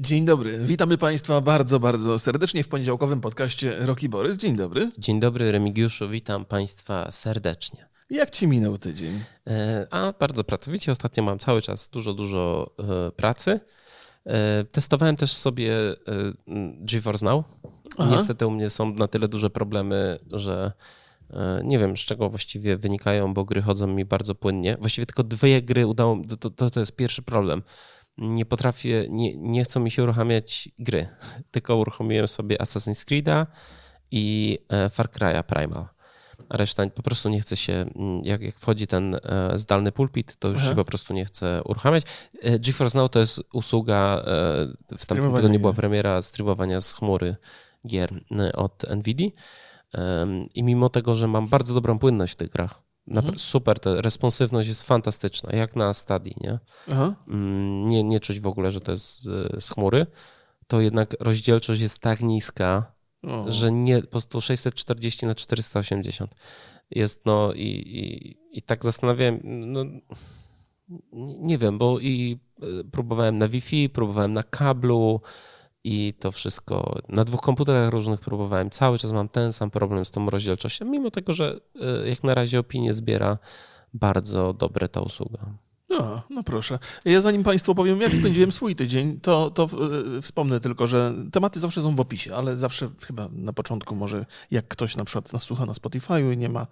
Dzień dobry. Witamy Państwa bardzo, bardzo serdecznie w poniedziałkowym podcaście Roki Borys. Dzień dobry. Dzień dobry, Remigiuszu. Witam Państwa serdecznie. Jak Ci minął tydzień? E, a bardzo pracowicie. Ostatnio mam cały czas dużo, dużo e, pracy. E, testowałem też sobie GeForce Now. Aha. Niestety u mnie są na tyle duże problemy, że nie wiem, z czego właściwie wynikają, bo gry chodzą mi bardzo płynnie. Właściwie tylko dwie gry udało mi, to, to, to jest pierwszy problem nie potrafię, nie, nie chcą mi się uruchamiać gry, tylko uruchomiłem sobie Assassin's Creed'a i e, Far Cry'a Primal. A reszta po prostu nie chce się, mm, jak, jak wchodzi ten e, zdalny pulpit, to już Aha. się po prostu nie chce uruchamiać. E, GeForce Now to jest usługa, w tamtym tygodniu była premiera streamowania z chmury gier od NVIDIA. I mimo tego, że mam bardzo dobrą płynność w tych grach, Mhm. Super, ta responsywność jest fantastyczna, jak na stadii, nie? Mm, nie? Nie czuć w ogóle, że to jest z, chmury. To jednak rozdzielczość jest tak niska, o. że nie, po prostu 640 na 480 jest, no i, i, i tak zastanawiałem, no, nie wiem, bo i e, próbowałem na Wi-Fi, próbowałem na kablu, i to wszystko na dwóch komputerach różnych próbowałem. Cały czas mam ten sam problem z tą rozdzielczością, mimo tego, że e, jak na razie opinie zbiera bardzo dobre ta usługa. No, no proszę. Ja zanim Państwu powiem, jak spędziłem swój tydzień, to, to e, wspomnę tylko, że tematy zawsze są w opisie, ale zawsze chyba na początku może jak ktoś na przykład nas słucha na Spotify'u i nie ma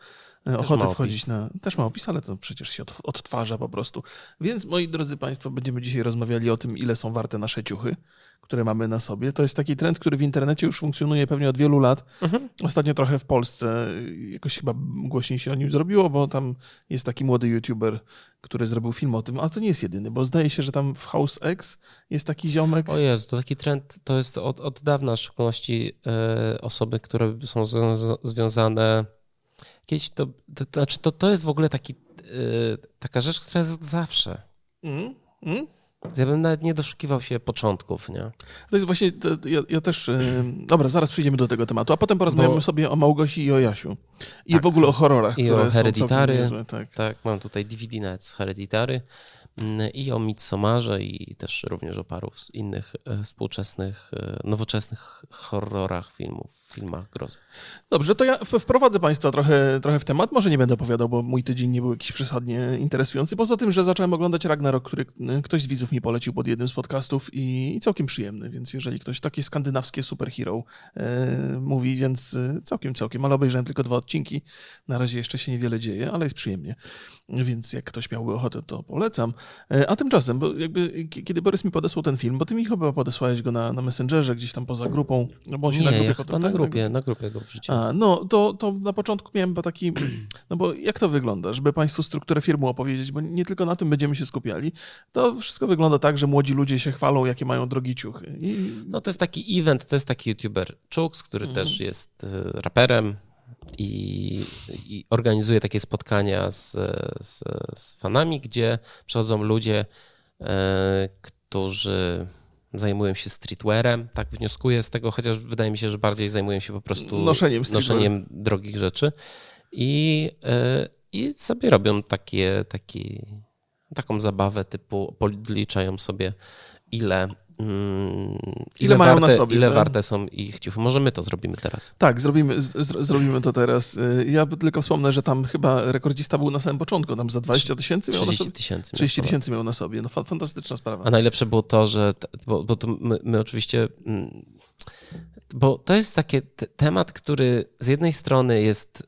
e, ochoty ma wchodzić na... Też ma opis, ale to przecież się odtwarza po prostu. Więc moi drodzy Państwo, będziemy dzisiaj rozmawiali o tym, ile są warte nasze ciuchy które mamy na sobie. To jest taki trend, który w internecie już funkcjonuje pewnie od wielu lat. Mhm. Ostatnio trochę w Polsce jakoś chyba głośniej się o nim zrobiło, bo tam jest taki młody youtuber, który zrobił film o tym, ale to nie jest jedyny, bo zdaje się, że tam w House X jest taki ziomek. O Jezu, to taki trend, to jest od, od dawna, w szczególności e, osoby, które są związane Kiedyś to, to, to, znaczy to, to jest w ogóle taki, e, taka rzecz, która jest zawsze. Mm, mm. Ja bym nawet nie doszukiwał się początków, nie? To jest właśnie, to ja, ja, też, yy, dobra, zaraz przyjdziemy do tego tematu, a potem porozmawiamy Bo... sobie o Małgosi i o Jasiu. I tak. w ogóle o horrorach, I o Hereditary. tak. tak, mam tutaj DVD nawet z Hereditary. Mm, i o Midsommarze i też również o paru innych e, współczesnych, e, nowoczesnych horrorach filmów, filmach grozy. Dobrze, to ja wprowadzę Państwa trochę, trochę w temat. Może nie będę opowiadał, bo mój tydzień nie był jakiś przesadnie interesujący. Poza tym, że zacząłem oglądać Ragnarok, który ktoś z widzów mi polecił pod jednym z podcastów i, i całkiem przyjemny, więc jeżeli ktoś takie skandynawskie superhero e, mówi, więc całkiem, całkiem, ale obejrzałem tylko dwa odcinki. Na razie jeszcze się niewiele dzieje, ale jest przyjemnie. Więc jak ktoś miałby ochotę, to polecam. E, a tymczasem, bo jakby, kiedy Borys mi podesłał ten film, bo ty mi chyba podesłałeś go na, na Messengerze, gdzieś tam poza grupą, no bo on się Nie, na grupie ja potem, na grupie, na grupie go wrzuciłem. A, no, to, to na początku miałem taki, no bo jak to wygląda, żeby Państwu strukturę firmy opowiedzieć, bo nie tylko na tym będziemy się skupiali, to wszystko wygląda tak, że młodzi ludzie się chwalą, jakie mają drogi ciuchy. I... No to jest taki event, to jest taki youtuber Chooks, który mhm. też jest e, raperem, i, i organizuje takie spotkania z, z, z, fanami, gdzie przychodzą ludzie, e, którzy zajmują się streetwearem. Tak wnioskuję z tego, chociaż wydaje mi się, że bardziej zajmują się po prostu noszeniem, noszeniem drogich rzeczy. I, e, I sobie robią takie, takie, taką zabawę typu podliczają sobie ile Mm, ile, ile mają warte, na sobie. Ile tak? warte są ich ciuchy? Może my to zrobimy teraz. Tak, zrobimy, z, zrobimy to teraz. Y, ja tylko wspomnę, że tam chyba rekordzista był na samym początku, tam za 20 tysięcy miał 30 tysięcy 30 tysięcy miał na sobie. No fantastyczna sprawa. A najlepsze było to, że, bo, bo to my, my oczywiście, mm, bo to jest taki temat, który z jednej strony jest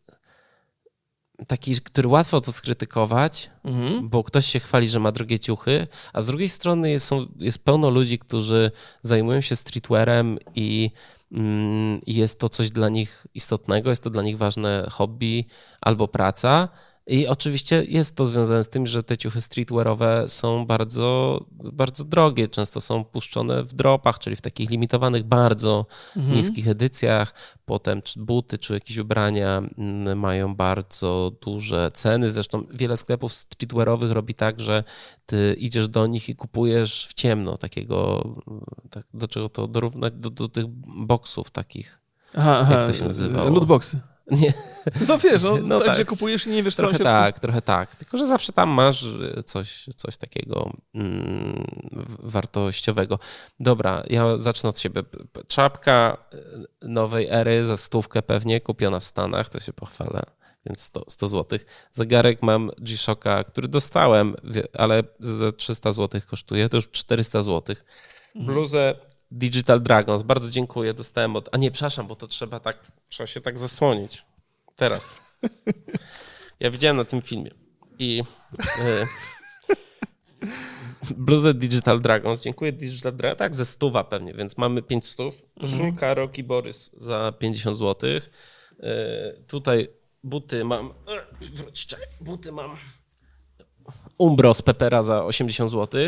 taki, który łatwo to skrytykować, mhm. bo ktoś się chwali, że ma drogie ciuchy, a z drugiej strony jest, są, jest pełno ludzi, którzy zajmują się streetwearem i mm, jest to coś dla nich istotnego, jest to dla nich ważne hobby albo praca. I oczywiście jest to związane z tym, że te ciuchy streetwearowe są bardzo, bardzo drogie. Często są puszczone w dropach, czyli w takich limitowanych, bardzo mhm. niskich edycjach. Potem czy buty, czy jakieś ubrania mm, mają bardzo duże ceny. Zresztą wiele sklepów streetwearowych robi tak, że ty idziesz do nich i kupujesz w ciemno takiego, tak, do czego to dorównać, do, do tych boksów takich. Aha, aha. Jak to się nazywa? Lootboxy. Nie. No wiesz, no, no tak, tak, że kupujesz i nie wiesz, trochę co Trochę tak, trochę tak. Tylko, że zawsze tam masz y, coś, coś takiego mm, wartościowego. Dobra, ja zacznę od siebie. Czapka y, nowej ery za stówkę pewnie, kupiona w Stanach, to się pochwalę więc 100, 100 zł. Zegarek mam G-Shocka, który dostałem, ale za 300 zł kosztuje, to już 400 zł. Mhm. Bluzę Digital Dragons, bardzo dziękuję, dostałem od... A nie, przepraszam, bo to trzeba tak, trzeba się tak zasłonić. Teraz. Ja widziałem na tym filmie. I... E, bluzę Digital Dragons. Dziękuję Digital Dragons. Tak, ze stuwa pewnie, więc mamy 5 stów. Koszulka mhm. Rocky Borys za 50 zł. E, tutaj buty mam. Wróćcie, buty mam. Umbro z Pepera za 80 zł.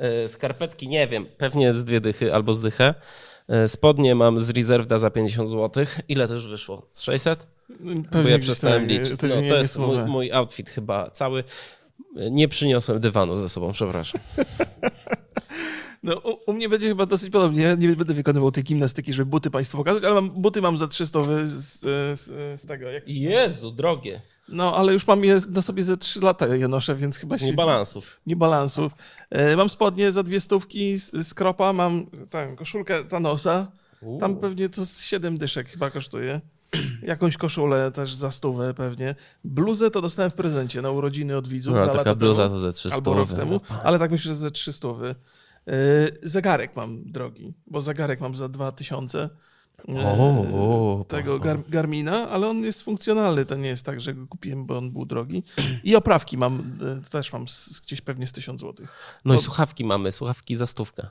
E, skarpetki nie wiem, pewnie z dwie dychy albo z dychę. E, spodnie mam z Reserveda za 50 zł. Ile też wyszło? Z 600? Pewnie Bo ja przestałem tak, liczyć. No, to jest mój, mój outfit chyba cały. Nie przyniosłem dywanu ze sobą, przepraszam. No, u, u, mnie będzie chyba dosyć podobnie. Ja nie będę wykonywał tej gimnastyki, żeby buty Państwu pokazać, ale mam, buty mam za 300 z, z, z tego. Jak... Jezu, drogie. No, ale już mam je na sobie ze 3 lata je noszę, więc chyba się... Nie balansów. Nie balansów. E, mam spodnie za dwie stówki z, kropa, mam tam koszulkę Thanosa. Tam pewnie to z 7 dyszek chyba kosztuje. Jakąś koszulę też za stówę pewnie. Bluzę to dostałem w prezencie na urodziny od widzów. No, taka bluza to ze 300. Albo rok temu, ale tak myślę, że ze 300. E, zegarek mam drogi, bo zegarek mam za 2000 e, o, tego Gar Garmina, ale on jest funkcjonalny. To nie jest tak, że go kupiłem, bo on był drogi. I oprawki mam, e, też mam gdzieś pewnie z 1000 zł. No i słuchawki mamy, słuchawki za stówkę.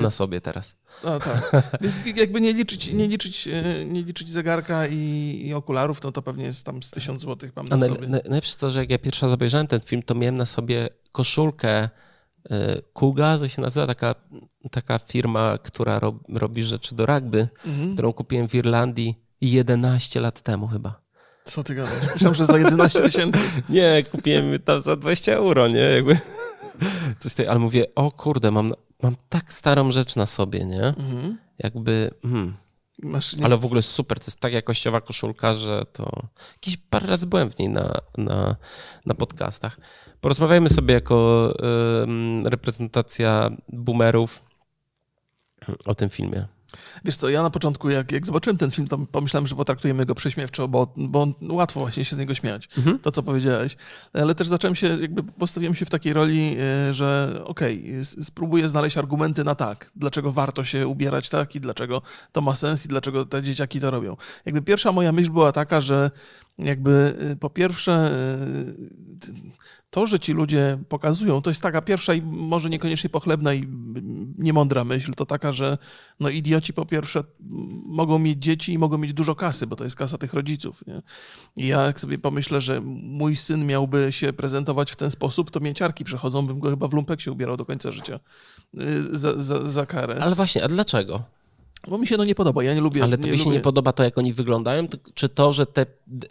Na sobie teraz. No tak. Więc jakby nie liczyć, nie liczyć, nie liczyć zegarka i, i okularów, no to pewnie jest tam z 1000 zł mam na A sobie. Najlepsze to, że jak ja pierwszy raz obejrzałem ten film, to miałem na sobie koszulkę E, Kuga to się nazywa taka, taka firma, która rob, robi rzeczy do rugby, mhm. którą kupiłem w Irlandii 11 lat temu chyba. Co ty gadasz? Myślałem, że za 11 tysięcy. nie, kupiłem tam za 20 euro, nie? Jakby coś tej, ale mówię, o kurde, mam, mam tak starą rzecz na sobie, nie? Mhm. Jakby, hmm. Masz, Ale w ogóle super, to jest tak jakościowa koszulka, że to jakieś parę razy byłem w niej na, na, na podcastach. Porozmawiajmy sobie jako y, reprezentacja boomerów o tym filmie. Wiesz co, ja na początku, jak, jak zobaczyłem ten film, to pomyślałem, że potraktujemy go prześmiewczo, bo, bo łatwo właśnie się z niego śmiać, mhm. to co powiedziałeś. Ale też zacząłem się, jakby postawiłem się w takiej roli, e, że okej, okay, spróbuję znaleźć argumenty na tak, dlaczego warto się ubierać tak i dlaczego to ma sens i dlaczego te dzieciaki to robią. Jakby pierwsza moja myśl była taka, że jakby e, po pierwsze e, to, że ci ludzie pokazują, to jest taka pierwsza i może niekoniecznie pochlebna i niemądra myśl, to taka, że no idioci po pierwsze mogą mieć dzieci i mogą mieć dużo kasy, bo to jest kasa tych rodziców. Nie? I ja jak sobie pomyślę, że mój syn miałby się prezentować w ten sposób, to mięciarki przechodzą, bym go chyba w lumpek się ubierał do końca życia y, za, za, za karę. Ale właśnie, a dlaczego? Bo mi się to nie podoba, ja nie lubię. Ale to mi się lubię... nie podoba to, jak oni wyglądają, czy to, że te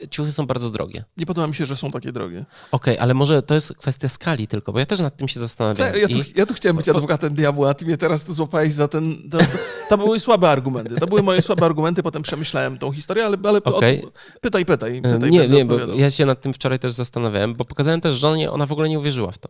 ciuchy są bardzo drogie? Nie podoba mi się, że są takie drogie. Okej, okay, ale może to jest kwestia skali tylko, bo ja też nad tym się zastanawiam. Ja, tu, I... ja tu chciałem być adwokatem diabła, a ty mnie teraz tu złapałeś za ten... To, to, były słabe argumenty. To były moje słabe argumenty, potem przemyślałem tą historię, ale, ale okay. od... pytaj, pytaj, pytaj. Nie, nie, bo ja się nad tym wczoraj też zastanawiałem, bo pokazałem też żonie, ona w ogóle nie uwierzyła w to.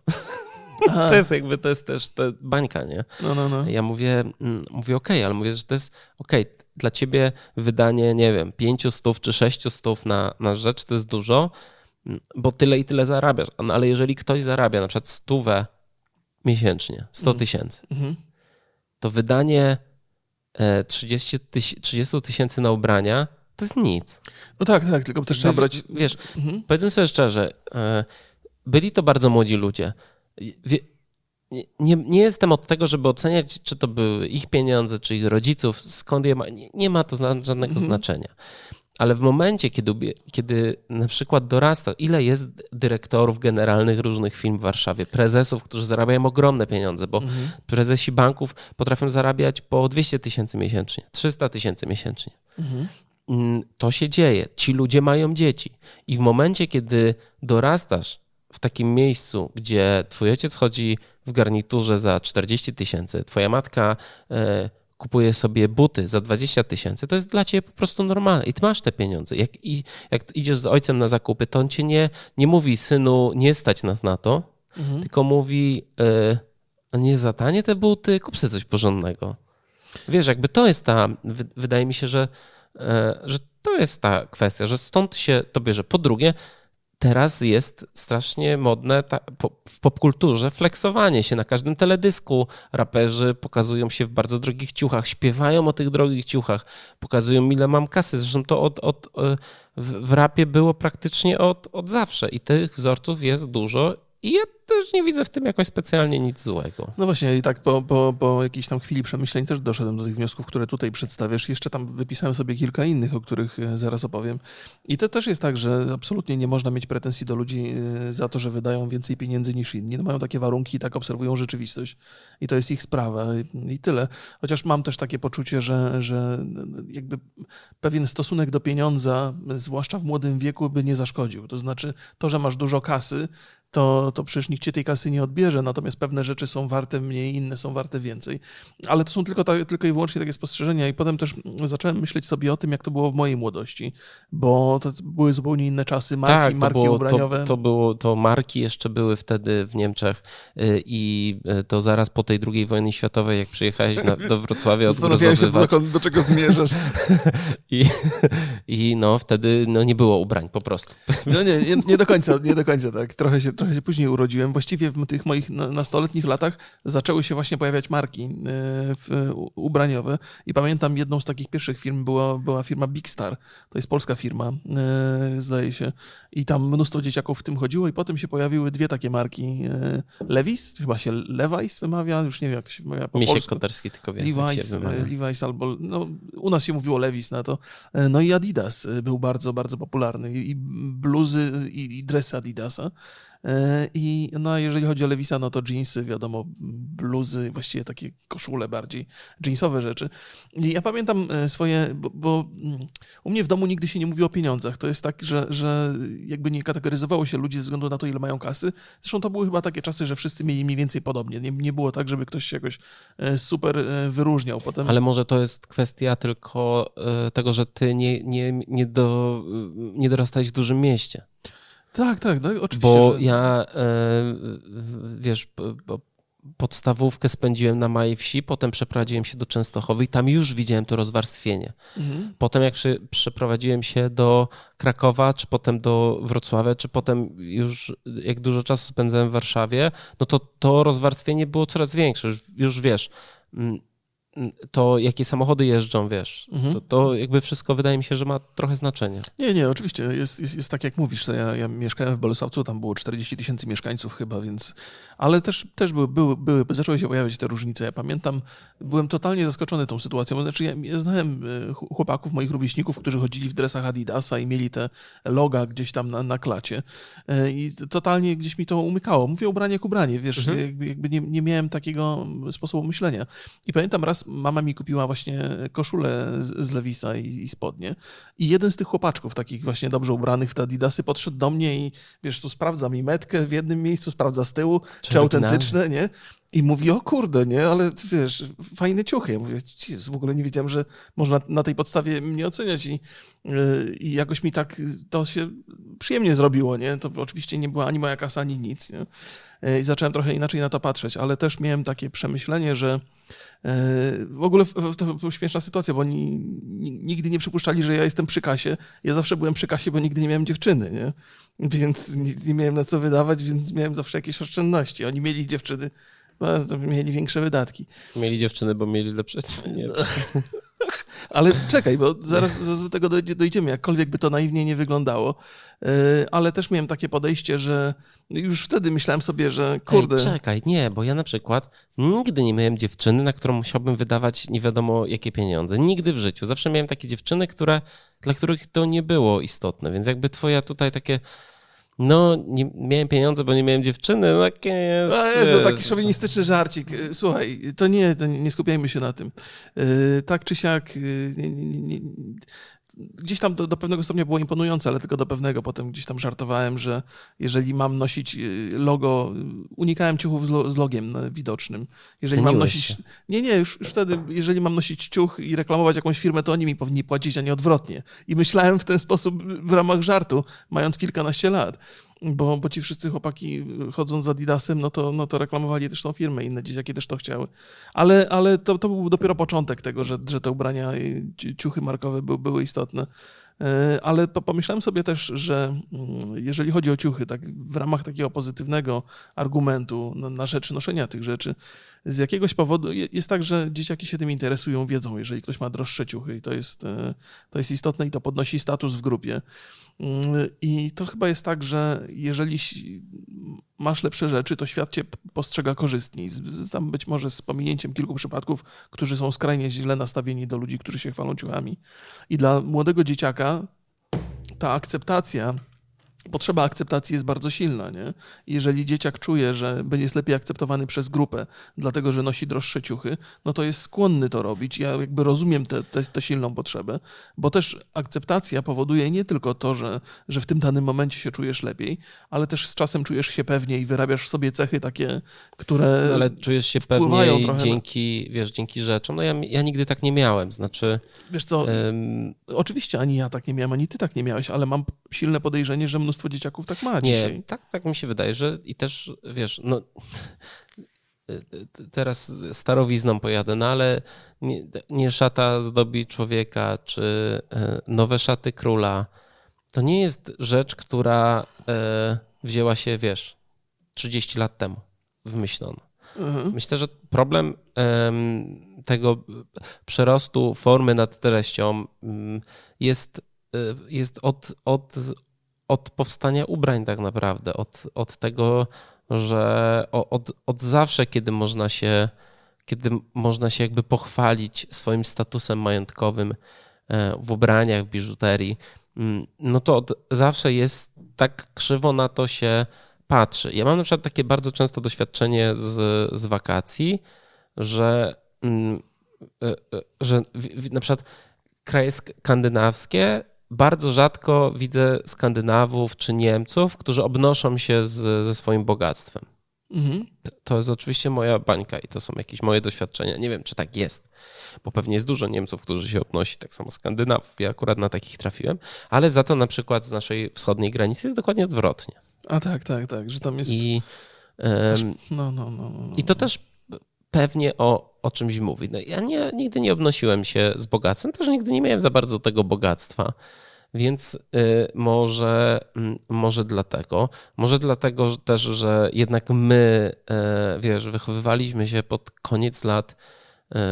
Aha. To jest jakby, to jest też ta bańka, nie? No, no, no. Ja mówię, mm, mówię okej, okay, ale mówię, że to jest okej, okay, dla ciebie wydanie, nie wiem, pięciu stów czy sześciu stów na, na rzecz to jest dużo, mm, bo tyle i tyle zarabiasz. No, ale jeżeli ktoś zarabia na przykład stówę miesięcznie, 100 mm. tysięcy, mm. to wydanie 30 e, tysięcy na ubrania to jest nic. No tak, tak, tylko też trzeba brać... Wiesz, mhm. powiedzmy sobie szczerze, e, byli to bardzo młodzi ludzie nie, nie jestem od tego, żeby oceniać, czy to były ich pieniądze, czy ich rodziców, skąd je ma. Nie, nie ma to żadnego mhm. znaczenia. Ale w momencie, kiedy, kiedy na przykład dorasta, ile jest dyrektorów generalnych różnych firm w Warszawie, prezesów, którzy zarabiają ogromne pieniądze, bo mhm. prezesi banków potrafią zarabiać po 200 tysięcy miesięcznie, 300 tysięcy miesięcznie. Mhm. Mm, to się dzieje. Ci ludzie mają dzieci. I w momencie, kiedy dorastasz w takim miejscu, gdzie twój ojciec chodzi w garniturze za 40 tysięcy, twoja matka e, kupuje sobie buty za 20 tysięcy, to jest dla ciebie po prostu normalne i ty masz te pieniądze. Jak, i, jak idziesz z ojcem na zakupy, to on cię nie, nie mówi, synu, nie stać nas na to, mhm. tylko mówi, y, nie za tanie te buty, kup sobie coś porządnego. Wiesz, jakby to jest ta, wydaje mi się, że, y, że to jest ta kwestia, że stąd się to bierze. Po drugie, teraz jest strasznie modne ta, po, w popkulturze flexowanie się na każdym teledysku. Raperzy pokazują się w bardzo drogich ciuchach, śpiewają o tych drogich ciuchach, pokazują ile mam kasy. Zresztą to od, od, e, w, w rapie było praktycznie od, od zawsze i tych wzorców jest dużo i ja też nie widzę w tym jakoś specjalnie nic złego. No właśnie, i tak po, po, po jakiejś tam chwili przemyśleń też doszedłem do tych wniosków, które tutaj przedstawiasz. Jeszcze tam wypisałem sobie kilka innych, o których e, zaraz opowiem. I to też jest tak, że absolutnie nie można mieć pretensji do ludzi e, za to, że wydają więcej pieniędzy niż inni. No mają takie warunki i tak obserwują rzeczywistość. I to jest ich sprawa. I tyle. Chociaż mam też takie poczucie, że, że jakby pewien stosunek do pieniądza, zwłaszcza w młodym wieku, by nie zaszkodził. To znaczy to, że masz dużo kasy, to, to przecież nikt cię tej kasy nie odbierze, natomiast pewne rzeczy są warte mniej, inne są warte więcej. Ale to są tylko, tylko i wyłącznie takie spostrzeżenia i potem też zacząłem myśleć sobie o tym, jak to było w mojej młodości, bo to były zupełnie inne czasy, marki, tak, marki było, ubraniowe. To, to, było, to marki jeszcze były wtedy w Niemczech y, i y, to zaraz po tej II wojnie światowej, jak przyjechałeś na, do Wrocławia Zastanawiałem się, do, do czego zmierzasz. I, I no wtedy no, nie było ubrań po prostu. No nie, nie, nie do końca, nie do końca tak. Trochę się, trochę się później urodziłem. Właściwie w tych moich nastoletnich latach zaczęły się właśnie pojawiać marki e, ubraniowe i pamiętam jedną z takich pierwszych firm była, była firma Big Star. To jest polska firma, e, zdaje się. I tam mnóstwo dzieciaków w tym chodziło i potem się pojawiły dwie takie marki. E, Levis, chyba się Levi's wymawia, już nie wiem jak się wymawia po Misiek polsku. Koterski tylko wie, Levi's, Levi's albo, no, u nas się mówiło Levis na to. No i Adidas był bardzo, bardzo popularny i bluzy i, i dresy Adidasa. E, I no, jeżeli chodzi o Lewisa, no to jeansy, wiadomo, bluzy, właściwie takie koszule bardziej, jeansowe rzeczy. I ja pamiętam e, swoje, bo, bo, mm, u mnie w domu nigdy się nie mówi o pieniądzach. To jest tak, że, że jakby nie kategoryzowało się ludzi ze względu na to, ile mają kasy. Zresztą to były chyba takie czasy, że wszyscy mieli mniej więcej podobnie. Nie, nie było tak, żeby ktoś się jakoś e, super wyróżniał. Potem... Ale może to jest kwestia tylko tego, że ty nie, nie, nie, do, nie dorastałeś w dużym mieście. Tak, tak, no, oczywiście. Bo że... ja, e, wiesz, podstawówkę spędziłem na małej wsi, potem przeprowadziłem się do Częstochowy i tam już widziałem to rozwarstwienie. Mhm. Potem jak przeprowadziłem się do Krakowa, czy potem do Wrocławia, czy potem już jak dużo czasu spędzałem w Warszawie, no to to rozwarstwienie było coraz większe. Już, już wiesz, mm, to jakie samochody jeżdżą, wiesz, mhm. to, to, jakby wszystko wydaje mi się, że ma trochę znaczenie. Nie, nie, oczywiście, jest, jest, jest tak jak mówisz, ja, ja mieszkałem w Bolesławcu, tam było 40 tysięcy mieszkańców chyba, więc, ale też, też były, były, były, zaczęły się pojawiać te różnice. Ja pamiętam, byłem totalnie zaskoczony tą sytuacją, znaczy ja, ja znałem e, chłopaków, moich rówieśników, którzy chodzili w dresach Adidasa i mieli te loga gdzieś tam na, na klacie e, i totalnie gdzieś mi to umykało. Mówię ubranie jak ubranie, wiesz, mhm. jakby, jakby nie, nie miałem takiego sposobu myślenia. I pamiętam raz mama mi kupiła właśnie koszulę z, z Lewisa i, i, spodnie. I jeden z tych chłopaczków, takich właśnie dobrze ubranych w te adidasy, podszedł do mnie i wiesz, tu sprawdza mi metkę w jednym miejscu, sprawdza z tyłu, czy, czy autentyczne, nie? I mówi, o kurde, nie, ale wiesz, fajne ciuchy. Ja mówię, Jezus, w ogóle nie wiedziałem, że można na tej podstawie mnie oceniać i, yy, i jakoś mi tak to się przyjemnie zrobiło, nie? To oczywiście nie była ani moja kasa, ani nic, nie? Yy, I zacząłem trochę inaczej na to patrzeć, ale też miałem takie przemyślenie, że w ogóle to była śmieszna sytuacja, bo oni nigdy nie przypuszczali, że ja jestem przy kasie. Ja zawsze byłem przy kasie, bo nigdy nie miałem dziewczyny, nie? Więc nie miałem na co wydawać, więc miałem zawsze jakieś oszczędności. Oni mieli dziewczyny, mieli większe wydatki. Mieli dziewczyny, bo mieli lepsze. Nie. Ale czekaj, bo zaraz do tego dojdziemy, jakkolwiek by to naiwnie nie wyglądało. E, ale też miałem takie podejście, że już wtedy myślałem sobie, że kurde. Ej, czekaj, nie, bo ja na przykład nigdy nie miałem dziewczyny, na którą musiałbym wydawać nie wiadomo jakie pieniądze. Nigdy w życiu. Zawsze miałem takie dziewczyny, które, dla których to nie było istotne. Więc jakby twoja tutaj takie no, nie miałem pieniądze, bo nie miałem dziewczyny, no takie jest. A Jezu, taki szowinistyczny żarcik. Słuchaj, to nie, to nie skupiajmy się na tym. Yy, tak czy siak, yy, nie, nie, nie, gdzieś tam do, do, pewnego stopnia było imponujące, ale tylko do pewnego. Potem gdzieś tam żartowałem, że jeżeli mam nosić y, logo, unikałem ciuchów z, lo, z logiem widocznym. Jeżeli Ceniłeś mam nosić. się. Nie, nie, już, już wtedy, jeżeli mam nosić ciuch i reklamować jakąś firmę, to oni mi powinni płacić, a nie odwrotnie. I myślałem w ten sposób w ramach żartu, mając kilkanaście lat bo, bo ci wszyscy chłopaki chodząc z Adidasem, no to, no to reklamowali też tą firmę, inne dzieciaki też to chciały. Ale, ale to, to był dopiero początek tego, że, że te ubrania, ciuchy markowe były, były istotne. E, ale pomyślałem sobie też, że mm, jeżeli chodzi o ciuchy, tak w ramach takiego pozytywnego argumentu na rzecz noszenia tych rzeczy, z jakiegoś powodu jest tak, że dzieciaki się tym interesują, wiedzą, jeżeli ktoś ma droższe ciuchy i to jest, e, to jest istotne i to podnosi status w grupie. Mm, I to chyba jest tak, że jeżeli masz lepsze rzeczy, to świat cię postrzega korzystniej. Tam być może z pominięciem kilku przypadków, którzy są skrajnie źle nastawieni do ludzi, którzy się chwalą ciuchami. I dla młodego dzieciaka ta akceptacja potrzeba akceptacji jest bardzo silna. Nie? Jeżeli dzieciak czuje, że będzie lepiej akceptowany przez grupę, dlatego że nosi droższe ciuchy, no to jest skłonny to robić. Ja jakby rozumiem tę silną potrzebę, bo też akceptacja powoduje nie tylko to, że, że w tym danym momencie się czujesz lepiej, ale też z czasem czujesz się pewniej i wyrabiasz w sobie cechy takie, które. No, ale czujesz się pewniej dzięki, wiesz, dzięki rzeczom. No ja, ja nigdy tak nie miałem. Znaczy. Wiesz co? Um... Oczywiście ani ja tak nie miałem, ani ty tak nie miałeś, ale mam silne podejrzenie, że mnóstwo mnóstwo dzieciaków tak ma nie, dzisiaj. Tak, tak mi się wydaje, że i też, wiesz, no teraz starowizną pojadę, no ale nie, nie szata zdobi człowieka, czy e, nowe szaty króla. To nie jest rzecz, która e, wzięła się, wiesz, 30 lat temu wymyślono. Mhm. Myślę, że problem tego przerostu formy nad treścią mm, jest, e, jest od, od od powstania ubrań tak naprawdę, od, od tego, że od, od zawsze, kiedy można się, kiedy można się jakby pochwalić swoim statusem majątkowym e, w ubraniach, w biżuterii, mm, no to od zawsze jest tak krzywo na to się patrzy. Ja mam na przykład takie bardzo często doświadczenie z, z wakacji, że, mm, e, e, że na przykład kraje skandynawskie bardzo rzadko widzę Skandynawów czy Niemców, którzy obnoszą się z, ze swoim bogactwem. Mhm. To jest oczywiście moja bańka i to są jakieś moje doświadczenia. Nie wiem, czy tak jest, bo pewnie jest dużo Niemców, którzy się obnosi, tak samo Skandynawów. Ja akurat na takich trafiłem, ale za to na przykład z naszej wschodniej granicy jest dokładnie odwrotnie. A tak, tak, tak, że tam jest. I, um, no, no, no, no, I to też pewnie o, o czymś mówi. No, ja nie, nigdy nie obnosiłem się z bogactwem, też nigdy nie miałem za bardzo tego bogactwa. Więc y, może, mm, może dlatego, może dlatego też, że jednak my, e, wiesz, wychowywaliśmy się pod koniec lat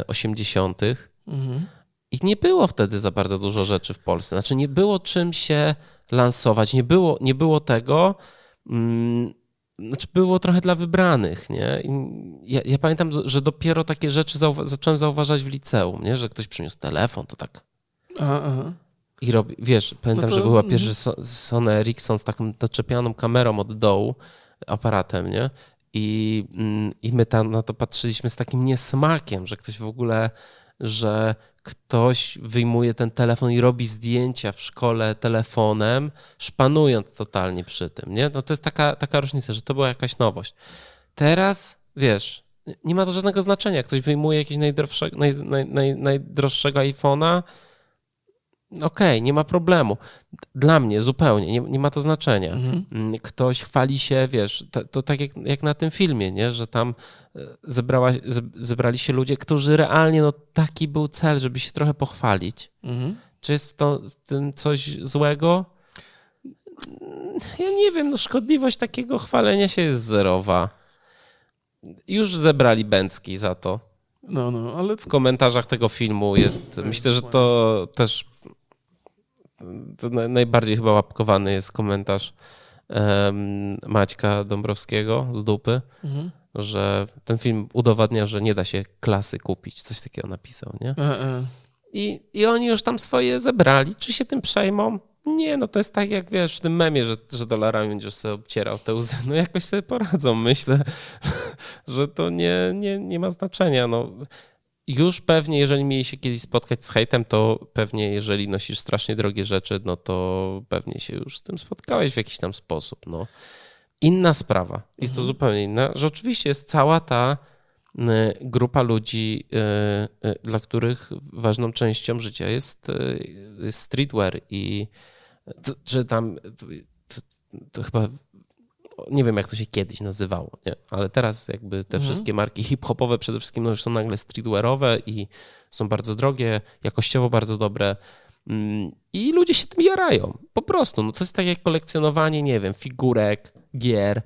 80. E, mhm. I nie było wtedy za bardzo dużo rzeczy w Polsce. Znaczy, nie było czym się lansować, nie było, nie było tego. Znaczy, było trochę dla wybranych, nie? Ja, ja, pamiętam, że dopiero takie rzeczy zauwa zacząłem zauważać w liceum, nie? Że ktoś przyniósł telefon, to tak. Aha, aha. I robi, wiesz, pamiętam, no to... że była pierwszy mhm. Sony Ericsson z taką doczepianą kamerą od dołu, aparatem, nie? I, mm, i my tam na to patrzyliśmy z takim niesmakiem, że ktoś w ogóle, że ktoś wyjmuje ten telefon i robi zdjęcia w szkole telefonem, szpanując totalnie przy tym, nie? No to jest taka, taka różnica, że to była jakaś nowość. Teraz, wiesz, nie ma to żadnego znaczenia. Ktoś wyjmuje jakiegoś najdroższego, naj, naj, naj, najdroższego iPhone'a, Okej, okay, nie ma problemu. Dla mnie zupełnie, nie, nie ma to znaczenia. Mhm. Mm, ktoś chwali się, wiesz, to, to tak jak, jak, na tym filmie, nie? że tam e, zebrała, zebrali się ludzie, którzy realnie, no taki był cel, żeby się trochę pochwalić. Mhm. Czy jest to, w tym coś złego? Ja nie wiem, no szkodliwość takiego chwalenia się jest zerowa. Już zebrali Bęcki za to. No, no, ale... W komentarzach tego filmu jest, myślę, że to też to najbardziej chyba łapkowany jest komentarz um, Maćka Dąbrowskiego z dupy, mhm. że ten film udowadnia, że nie da się klasy kupić. Coś takiego napisał, nie? E, e. I, I oni już tam swoje zebrali. Czy się tym przejmą? Nie, no to jest tak jak wiesz w tym memie, że, że dolarami będziesz sobie obcierał te łzy. No jakoś sobie poradzą. Myślę, że to nie, nie, nie ma znaczenia. No, już pewnie, jeżeli mieli się kiedyś spotkać z hejtem, to pewnie jeżeli nosisz strasznie drogie rzeczy, no to pewnie się już z tym spotkałeś w jakiś tam sposób. No. Inna sprawa, jest to zupełnie inna, że oczywiście jest cała ta y, grupa ludzi, y, y, dla których ważną częścią życia jest, streetwear i że tam to, to chyba nie wiem jak to się kiedyś nazywało, nie? ale teraz jakby te Mhm. wszystkie marki hip-hopowe przede wszystkim no już są nagle streetwearowe i są bardzo drogie, jakościowo bardzo dobre Mm, i ludzie się tym jarają. Po prostu, no to jest tak jak kolekcjonowanie, nie wiem, figurek, gier,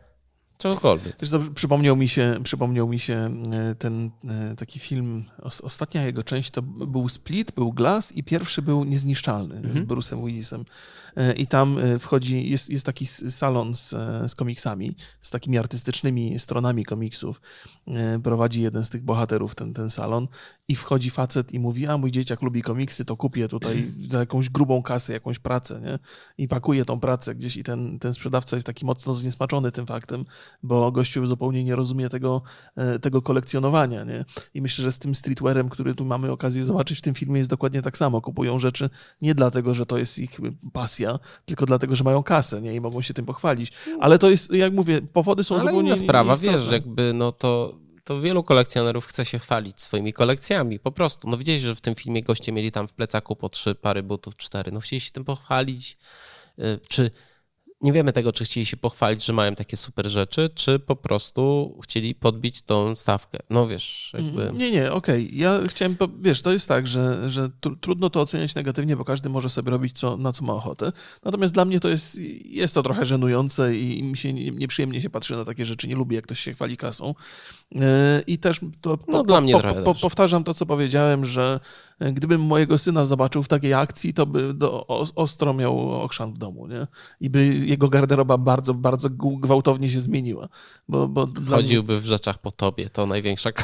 czegokolwiek. Co, przypomniał mi się, przypomniał mi się e, ten e, taki film, os, ostatnia jego część to był Split, był Glass i pierwszy był Niezniszczalny z Mhm. Bruce'em Willisem. E, I tam wchodzi, jest, jest taki salon z, z komiksami, z takimi artystycznymi stronami komiksów. Prowadzi jeden z tych bohaterów ten, ten salon i wchodzi facet i mówi, a mój dzieciak lubi komiksy, to kupię tutaj za jakąś grubą kasę, jakąś pracę, nie? I pakuje tą pracę gdzieś i ten, ten sprzedawca jest taki mocno zniesmaczony tym faktem, bo gościu zupełnie nie rozumie tego, e, tego kolekcjonowania, nie? I myślę, że z tym streetwearem, który tu mamy okazję zobaczyć w tym filmie jest dokładnie tak samo. Kupują rzeczy nie dlatego, że to jest ich pasja, tylko dlatego, że mają kasę, nie? I mogą się tym pochwalić. Ale to jest, jak mówię, powody są Ale zupełnie inna sprawa, nieistotne. wiesz, jakby no to, to wielu kolekcjonerów chce się chwalić swoimi kolekcjami, po prostu. No widziałeś, że w tym filmie goście mieli tam w plecaku po trzy pary butów, cztery. No chcieli się tym pochwalić, y, czy nie wiemy tego, czy chcieli się pochwalić, że mają takie super rzeczy, czy po prostu chcieli podbić tą stawkę. No wiesz, jakby... Nie, nie, okej. Ja chciałem, po- wiesz, to jest tak, że, że tr- trudno to oceniać negatywnie, bo każdy może sobie robić co, na co ma ochotę. Natomiast dla mnie to jest, jest to trochę żenujące i mi się nie- nieprzyjemnie się patrzy na takie rzeczy. Nie lubię, jak ktoś się chwali kasą. Yy, I też to, No, dla mnie trochę też. powtarzam to, co powiedziałem, że e, gdybym mojego syna zobaczył w takiej akcji, to by do, o- ostro miał okrzan w domu, nie? I by jego garderoba bardzo, bardzo gwałtownie się zmieniła. Bo, bo dla mnie- Chodziłby w rzeczach po tobie, to największa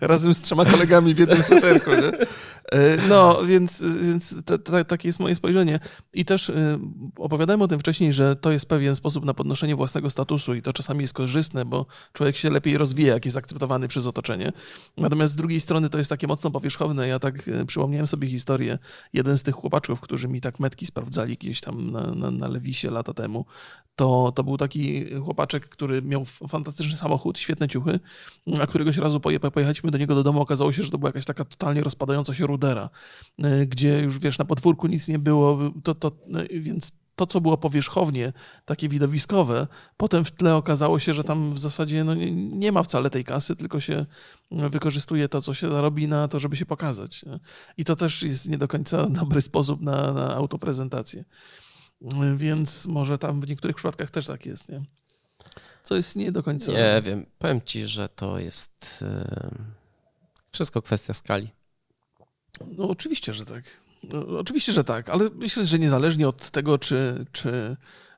razem z trzema kolegami w jednym sweterku. Nie? E, No, więc, więc ta- ta- takie jest moje spojrzenie. I też e, opowiadałem o tym wcześniej, że to jest pewien sposób na podnoszenie własnego statusu i to czasami jest korzystne, bo człowiek się lepiej rozwija, jak jest akceptowany przez otoczenie. Natomiast z drugiej strony to jest takie mocno powierzchowne. Ja tak e, przypomniałem sobie historię. Jeden z tych chłopaczków, którzy mi tak metki sprawdzali gdzieś tam na, na, na Lewisie lata temu, to, to był taki chłopaczek, który miał fantastyczny samochód, świetne ciuchy, a któregoś razu poje- pojechaliśmy do niego do domu, okazało się, że to była jakaś taka totalnie rozpadająca się rudera, y, gdzie już wiesz, na podwórku nic nie było, to, to, no, więc to, co było powierzchownie, takie widowiskowe, potem w tle okazało się, że tam w zasadzie no, nie, nie ma wcale tej kasy, tylko się no, wykorzystuje to, co się zarobi na to, żeby się pokazać. I to też jest nie do końca dobry sposób na, na autoprezentację. Y, Więc może tam w niektórych przypadkach też tak jest, nie? Co jest nie do końca. Nie wiem, powiem ci, że to jest wszystko kwestia skali. No oczywiście, że tak. No, oczywiście, że tak, ale myślę, że niezależnie od tego, czy, czy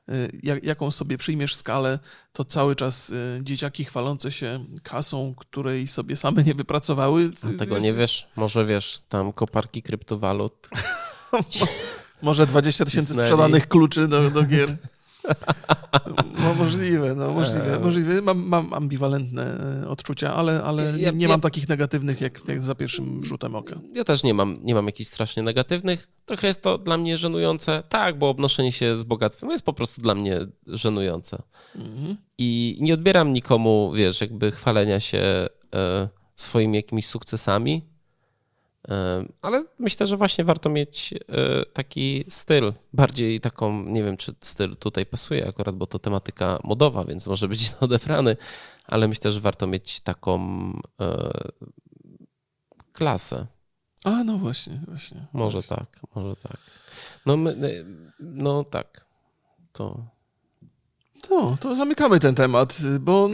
y, jak, jaką sobie przyjmiesz skalę, to cały czas y, dzieciaki chwalące się kasą, której sobie same nie wypracowały. No, tego jest- nie wiesz, może wiesz, tam koparki kryptowalut. Może 20 tysięcy sprzedanych kluczy do, do gier. No, możliwe, no możliwe, możliwe. Mam, mam ambiwalentne e, odczucia, ale, ale Ja- nie, nie ja- mam takich negatywnych, jak, jak za pierwszym rzutem oka. Ja też nie mam, nie mam jakichś strasznie negatywnych. Trochę jest to dla mnie żenujące. Tak, bo obnoszenie się z bogactwem jest po prostu dla mnie żenujące. Mhm. I nie odbieram nikomu, wiesz, jakby chwalenia się e, swoimi jakimiś sukcesami. E, ale myślę, że właśnie warto mieć e, taki styl, bardziej taką, nie wiem, czy styl tutaj pasuje akurat, bo to tematyka modowa, więc może być odebrany, ale myślę, że warto mieć taką e, klasę. A, no właśnie, właśnie. Może Właśnie. tak, może tak. No, my, no tak. To. No, to zamykamy ten temat, bo on,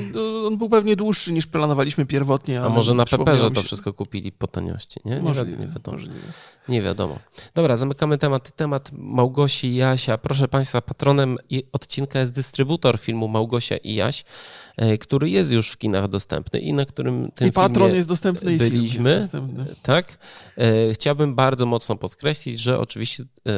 on był pewnie dłuższy niż planowaliśmy pierwotnie. A może na Peperze to wszystko kupili po taniości, nie? Nie, Możliwe, nie wiadomo. możliwe. Nie wiadomo. Dobra, zamykamy temat. Temat Małgosi i Jasia. Proszę Państwa, patronem odcinka jest dystrybutor filmu Małgosia i Jaś, e, który jest już w kinach dostępny i na którym tym I patron jest dostępny byliśmy. jest dostępny. Tak. E, Chciałbym bardzo mocno podkreślić, że oczywiście e,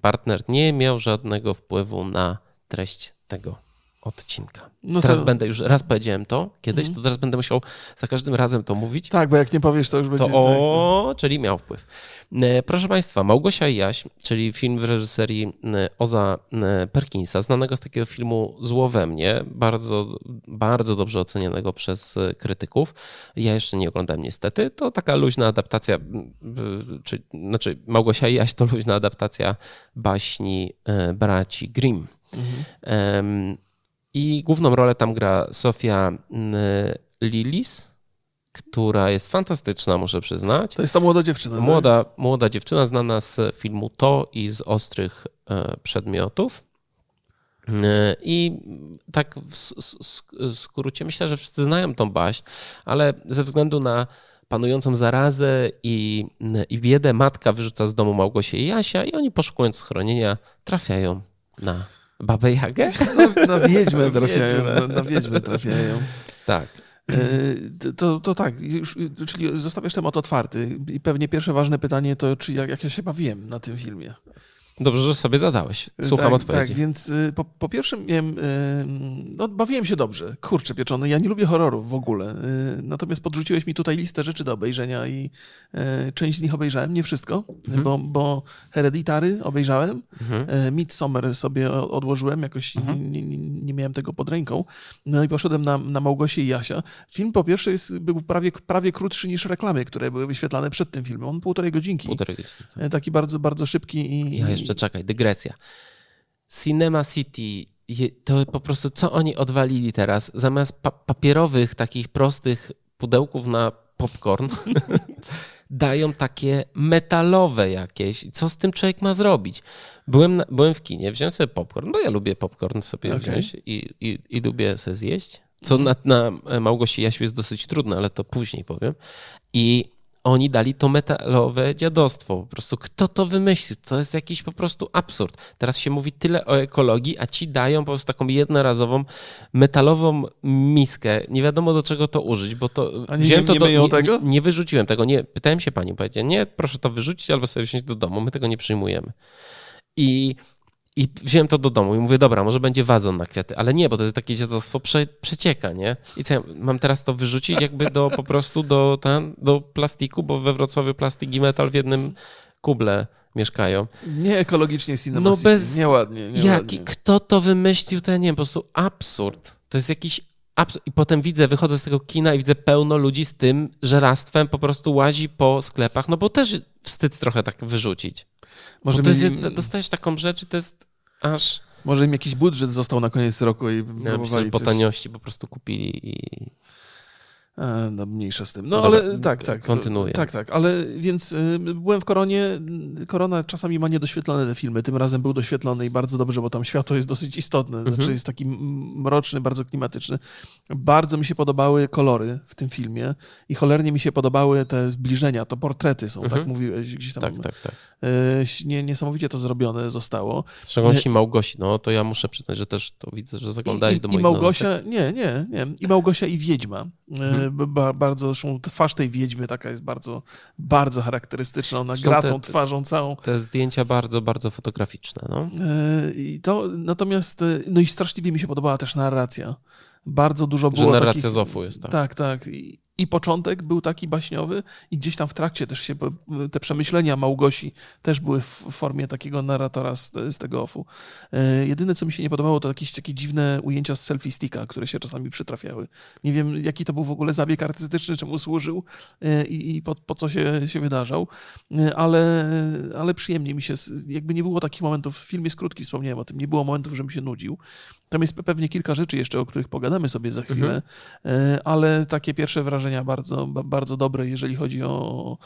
partner nie miał żadnego wpływu na treść tego odcinka. No teraz to... będę już, raz powiedziałem to kiedyś, mm. to teraz będę musiał za każdym razem to mówić. Tak, bo jak nie powiesz, to już będzie... To o, tak. czyli miał wpływ. E, proszę Państwa, Małgosia i Jaś, czyli film w reżyserii e, Oza e, Perkinsa, znanego z takiego filmu Zło we mnie, bardzo, bardzo dobrze ocenianego przez krytyków. Ja jeszcze nie oglądałem niestety. To taka luźna adaptacja, czy, znaczy Małgosia i Jaś to luźna adaptacja baśni braci Grimm. Mhm. I główną rolę tam gra Sofia Lilis, która jest fantastyczna, muszę przyznać. To jest ta młoda dziewczyna. Młoda, tak? młoda dziewczyna znana z filmu To i z ostrych e, przedmiotów. E, I tak w skrócie myślę, że wszyscy znają tą baśń, ale ze względu na panującą zarazę i, i biedę matka wyrzuca z domu Małgosię i Jasia i oni poszukując schronienia trafiają na Babę Jagę? Na, na wiedźmę trafiają. Na, na wiedźmę trafiają. Tak. E, to, to tak, już, czyli zostawiasz temat otwarty i pewnie pierwsze ważne pytanie to, czy jak, jak ja się bawiłem na tym filmie. Dobrze, że sobie zadałeś. Słucham tak, odpowiedzi. Tak, więc y, po, po pierwsze miałem, y, no, bawiłem się dobrze. Kurczę pieczony, ja nie lubię horrorów w ogóle. Y, natomiast podrzuciłeś mi tutaj listę rzeczy do obejrzenia i część z nich obejrzałem, nie wszystko, mhm. bo, bo Hereditary obejrzałem, mhm. Midsommar sobie odłożyłem, jakoś mhm. nie, nie, miałem tego pod ręką. No i poszedłem na, na Małgosię i Jasia. Film po pierwsze jest, był prawie, prawie krótszy niż reklamy, które były wyświetlane przed tym filmem. On półtorej godzinki. Półtorej godzinki. Tak. Taki bardzo, bardzo szybki i... Ja jeszcze czekaj, dygresja. Cinema City, to po prostu co oni odwalili teraz? Zamiast pa papierowych, takich prostych pudełków na popcorn, dają takie metalowe jakieś. Co z tym człowiek ma zrobić? Byłem, na, byłem w kinie, wziąłem sobie popcorn, bo ja lubię popcorn sobie okay. wziąć i, i, i lubię sobie zjeść. Co na, na Małgosi Jasiu jest dosyć trudne, ale to później powiem. I oni dali to metalowe dziadostwo. Po prostu kto to wymyślił? To jest jakiś po prostu absurd. Teraz się mówi tyle o ekologii, a ci dają po prostu taką jednorazową metalową miskę. Nie wiadomo do czego to użyć, bo to. A nie, wziąłem to nie, do, tego? Nie, nie, wyrzuciłem tego. Nie, pytałem się pani, powiedziała, nie, proszę to wyrzucić albo sobie wziąć do domu. My tego nie przyjmujemy. I i wziąłem to do domu i mówię, dobra, może będzie wazon na kwiaty, ale nie, bo to jest takie dziadostwo prze, przecieka, nie? I co, ja mam teraz to wyrzucić jakby do po prostu do, ten, do plastiku, bo we Wrocławiu plastik i metal w jednym kuble mieszkają. Nie ekologicznie Cinema No bez... Nieładnie, nieładnie. Jaki, kto to wymyślił, to ja nie wiem, po prostu absurd. To jest jakiś absurd. I potem widzę, wychodzę z tego kina i widzę pełno ludzi z tym żerastwem po prostu łazi po sklepach, no bo też wstyd trochę tak wyrzucić. Może to jest, dostajesz taką rzecz i to jest aż... Może im jakiś budżet został na koniec roku i próbowali po taniości po prostu kupili i... E, no, mniejsza z tym. No, no ale dobra, tak, tak. Kontynuuję. Tak, tak, ale więc y, byłem w Koronie. Korona czasami ma niedoświetlone te filmy. Tym razem był doświetlony i bardzo dobrze, bo tam światło jest dosyć istotne. Znaczy mhm. jest taki mroczny, bardzo klimatyczny. Bardzo mi się podobały kolory w tym filmie i cholernie mi się podobały te zbliżenia. To portrety są, tak mhm. tak mówiłeś gdzieś tam. Tak, tak, tak. E, nie, niesamowicie to zrobione zostało. W szczególności Małgosi, no to ja muszę przyznać, że też to widzę, że zaglądałeś I, do moich I Małgosia, nie, nie, nie. I Małgosia i Wiedźma. Mhm ba, bardzo, zresztą twarz tej wiedźmy taka jest bardzo, bardzo charakterystyczna. Ona gra tą twarzą całą. Te zdjęcia bardzo, bardzo fotograficzne. No. E, I to, natomiast, e, no i straszliwie mi się podobała też narracja. Bardzo dużo było. Że narracja takich, Zofu jest, tak. Tak, tak. I, i początek był taki baśniowy i gdzieś tam w trakcie też się te przemyślenia Małgosi też były w formie takiego narratora z, z tego ofu. E, jedyne, co mi się nie podobało, to jakieś takie dziwne ujęcia z selfie sticka, które się czasami przytrafiały. Nie wiem, jaki to był w ogóle zabieg artystyczny, czemu służył e, i, i po, po, co się, się wydarzał, e, ale, ale przyjemnie mi się, jakby nie było takich momentów, film jest krótki, wspomniałem o tym, nie było momentów, żebym się nudził. Tam jest pewnie kilka rzeczy jeszcze, o których pogadamy sobie za chwilę, mhm. ale takie pierwsze wrażenia bardzo, bardzo dobre, jeżeli chodzi o,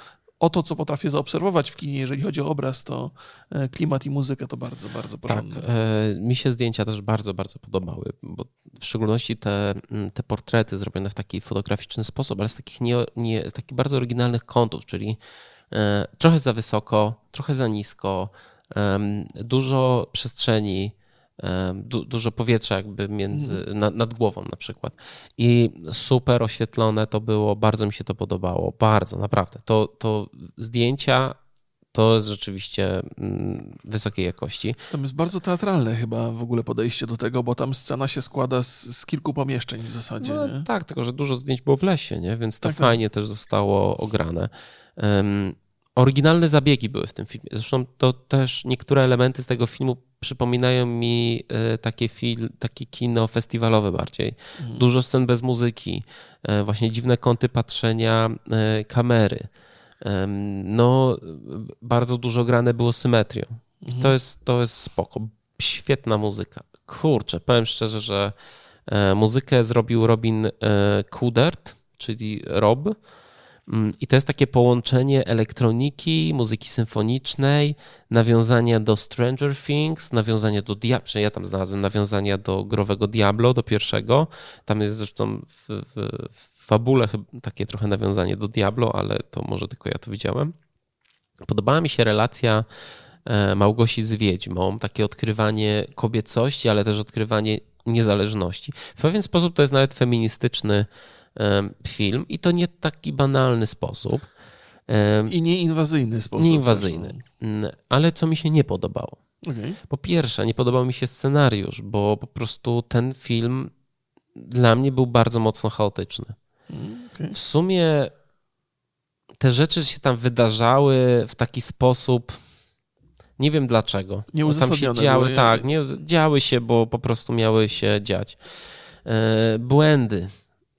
o to, co potrafię zaobserwować w kinie, jeżeli chodzi o obraz, to e, klimat i muzyka to bardzo, bardzo porządne. Tak, e, mi się zdjęcia też bardzo, bardzo podobały, bo w szczególności te, te portrety zrobione w taki fotograficzny sposób, ale z takich, nie, nie, z takich bardzo oryginalnych kątów, czyli e, trochę za wysoko, trochę za nisko, dużo przestrzeni, du, dużo powietrza jakby między, mhm. nad, nad głową na przykład. I super oświetlone to było, bardzo mi się to podobało, bardzo, naprawdę. To, to zdjęcia to jest rzeczywiście mm, wysokiej jakości. Tam jest bardzo teatralne chyba w ogóle podejście do tego, bo tam scena się składa z, z kilku pomieszczeń w zasadzie. No, tak, tylko że dużo zdjęć było w lesie, nie? więc to Tak, tak. fajnie też zostało ograne. Um, oryginalne zabiegi były w tym filmie. Zresztą to też niektóre elementy z tego filmu przypominają mi e, takie, fil, takie kino festiwalowe bardziej. Mhm. Dużo scen bez muzyki, e, właśnie dziwne kąty patrzenia e, kamery. No, bardzo dużo grane było symetrią. I to jest, to jest spoko. Świetna muzyka. Kurczę, powiem szczerze, że muzykę zrobił Robin Kudert, czyli Rob. Mm, I to jest takie połączenie elektroniki, muzyki symfonicznej, nawiązania do Stranger Things, nawiązania do Diablo, ja tam znalazłem nawiązania do growego Diablo, do pierwszego. Tam jest zresztą w, w, w fabule takie trochę nawiązanie do Diablo, ale to może tylko ja to widziałem. Podobała mi się relacja e, Małgosi z Wiedźmą, takie odkrywanie kobiecości, ale też odkrywanie niezależności. W pewien sposób to jest nawet feministyczny em, film i to nie taki banalny sposób. I nieinwazyjny sposób. Nieinwazyjny. Mm, Ale co mi się nie podobało? Okej. Po pierwsze, nie podobał mi się scenariusz, bo po prostu ten film dla mnie był bardzo mocno chaotyczny. Mm, okej. W sumie te rzeczy się tam wydarzały w taki sposób. Nie wiem dlaczego. Bo Tam się działy, były. tak, nie, działy się, bo po prostu miały się dziać. E, Błędy,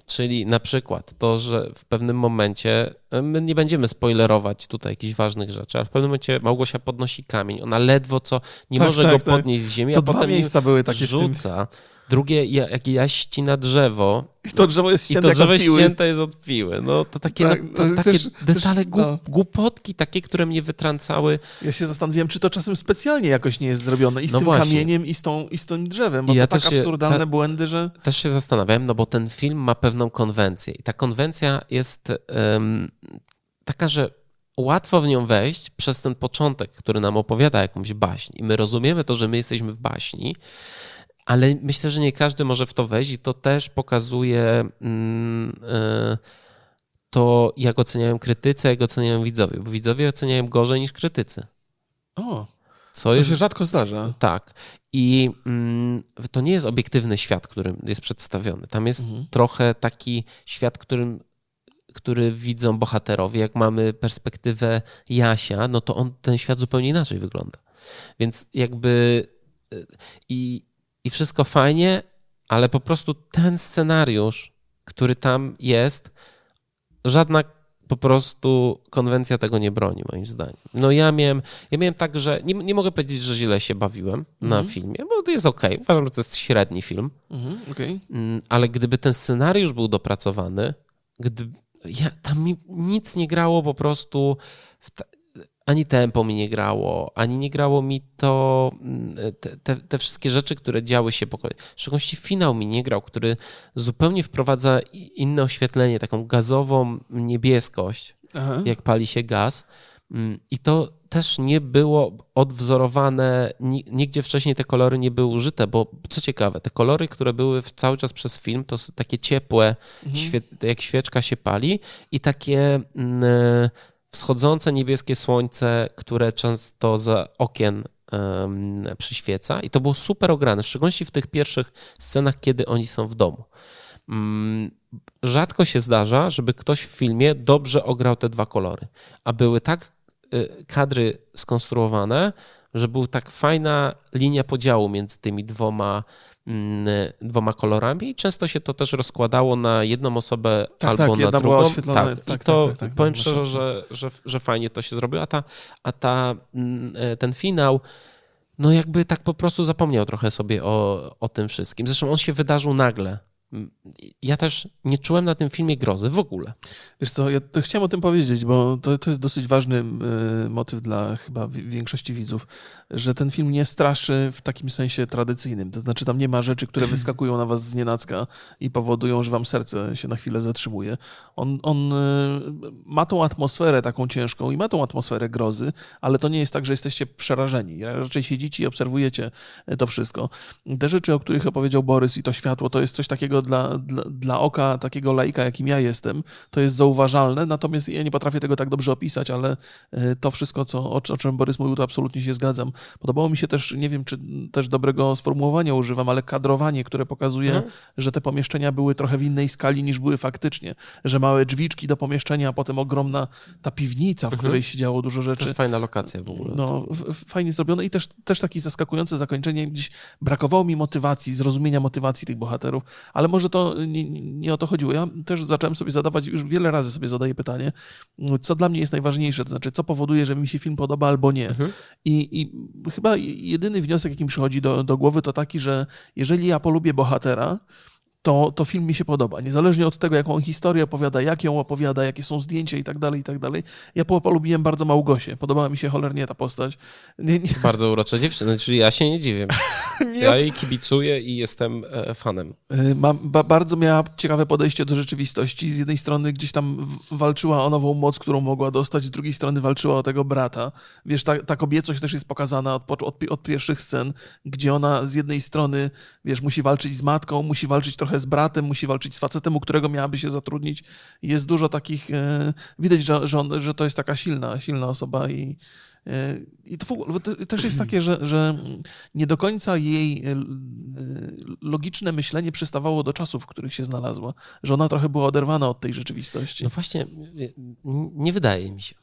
czyli na przykład to, że w pewnym momencie, e, my nie będziemy spoilerować tutaj jakichś ważnych rzeczy, ale w pewnym momencie Małgosia podnosi kamień, ona ledwo co, nie Tak, może tak, go tak. podnieść z ziemi, To a potem miejsca były takie z tym. Drugie, ja- jak ja ścina drzewo, I to drzewo jest i ścięte to jak drzewo piły. ścięte jest od piły. No to takie, Tak, na, no, to, takie też- detale, głup, no. głupotki takie, które mnie wytrącały. Ja się zastanawiałem, czy to czasem specjalnie jakoś nie jest zrobione i z No tym właśnie. kamieniem i z, tą, i z tym drzewem, bo I ja to tak się- absurdalne ta- błędy, że... Też się zastanawiałem, no bo ten film ma pewną konwencję i ta konwencja jest em, taka, że łatwo w nią wejść przez ten początek, który nam opowiada jakąś baśń i my rozumiemy to, że my jesteśmy w baśni, ale myślę, że nie każdy może w to wejść i to też pokazuje mm, e, to, jak oceniają krytycy, jak oceniają widzowie, bo widzowie oceniają gorzej niż krytycy. O, Co to jest się rzadko zdarza. tak. I mm, to nie jest obiektywny świat, który jest przedstawiony. Tam jest Mhm. trochę taki świat, którym, który widzą bohaterowie. Jak mamy perspektywę Jasia, no to on, ten świat zupełnie inaczej wygląda. Więc jakby y, i, i wszystko fajnie, ale po prostu ten scenariusz, który tam jest, żadna po prostu konwencja tego nie broni, moim zdaniem. No ja miałem, ja miałem tak, że nie, nie mogę powiedzieć, że źle się bawiłem na Mhm. filmie, bo to jest okej. Uważam, że to jest średni film, Mhm, okej. Mm, ale gdyby ten scenariusz był dopracowany, gdy ja, tam mi nic nie grało po prostu, w ta, ani tempo mi nie grało, ani nie grało mi to, mm, te, te, te wszystkie rzeczy, które działy się po kolei. W szczególności finał mi nie grał, który zupełnie wprowadza inne oświetlenie, taką gazową niebieskość, Aha. jak pali się gaz. Mm, I to też nie było odwzorowane, ni- nigdzie wcześniej te kolory nie były użyte, bo co ciekawe, te kolory, które były w, cały czas przez film, to są takie ciepłe, świe, jak świeczka się pali i takie mm, wschodzące niebieskie słońce, które często za okien przyświeca i to było super ograne, w szczególności w tych pierwszych scenach, kiedy oni są w domu. Mm, Rzadko się zdarza, żeby ktoś w filmie dobrze ograł te dwa kolory, a były tak y, kadry skonstruowane, że była tak fajna linia podziału między tymi dwoma, dwoma kolorami i często się to też rozkładało na jedną osobę Tak, albo tak, na drugą. oświetlona- Tak, tak, I to tak, tak, tak, powiem masz szczerze, że, że, że fajnie to się zrobiło, a, ta, a ta, mm, ten finał no jakby tak po prostu zapomniał trochę sobie o, o tym wszystkim. Zresztą on się wydarzył nagle. Ja też nie czułem na tym filmie grozy w ogóle. Wiesz co, ja chciałem o tym powiedzieć, bo to, to jest dosyć ważny y, motyw dla chyba wi- większości widzów, że ten film nie straszy w takim sensie tradycyjnym. To znaczy tam nie ma rzeczy, które wyskakują na was z nienacka i powodują, że wam serce się na chwilę zatrzymuje. On, on y, ma tą atmosferę taką ciężką i ma tą atmosferę grozy, ale to nie jest tak, że jesteście przerażeni. Raczej siedzicie i obserwujecie to wszystko. Te rzeczy, o których opowiedział Borys i to światło, to jest coś takiego dla, dla, dla oka takiego laika, jakim ja jestem, to jest zauważalne, natomiast ja nie potrafię tego tak dobrze opisać, ale e, to wszystko, co, o, o czym Borys mówił, to absolutnie się zgadzam. Podobało mi się też, nie wiem, czy też dobrego sformułowania używam, ale kadrowanie, które pokazuje, mhm. że te pomieszczenia były trochę w innej skali niż były faktycznie, że małe drzwiczki do pomieszczenia, a potem ogromna ta piwnica, w mhm. której się działo dużo rzeczy. To jest fajna lokacja w ogóle. No, fajnie zrobione i też, też takie zaskakujące zakończenie. Gdzieś brakowało mi motywacji, zrozumienia motywacji tych bohaterów, ale może to nie, nie o to chodziło. Ja też zacząłem sobie zadawać, już wiele razy sobie zadaję pytanie, co dla mnie jest najważniejsze, to znaczy co powoduje, że mi się film podoba albo nie. Mhm. I, I chyba jedyny wniosek, jaki mi przychodzi do, do głowy, to taki, że jeżeli ja polubię bohatera, to, to film mi się podoba. Niezależnie od tego, jaką historię opowiada, jak ją opowiada, jakie są zdjęcia i tak dalej, i tak dalej. Ja polubiłem bardzo Małgosię. Podobała mi się cholernie ta postać. Nie, nie. Bardzo urocza dziewczyna, czyli ja się nie dziwię. nie ja jej kibicuję i jestem e, fanem. E, ma, ba, bardzo miała ciekawe podejście do rzeczywistości. Z jednej strony gdzieś tam walczyła o nową moc, którą mogła dostać, z drugiej strony walczyła o tego brata. Wiesz, ta, ta kobiecość też jest pokazana od, od, od pierwszych scen, gdzie ona z jednej strony, wiesz, musi walczyć z matką, musi walczyć trochę trochę z bratem, musi walczyć z facetem, u którego miałaby się zatrudnić. Jest dużo takich, e, widać, że, że, on, że to jest taka silna, silna osoba i, e, i to, to, też jest takie, że, że nie do końca jej e, logiczne myślenie przystawało do czasów, w których się znalazła, że ona trochę była oderwana od tej rzeczywistości. No właśnie, nie wydaje mi się.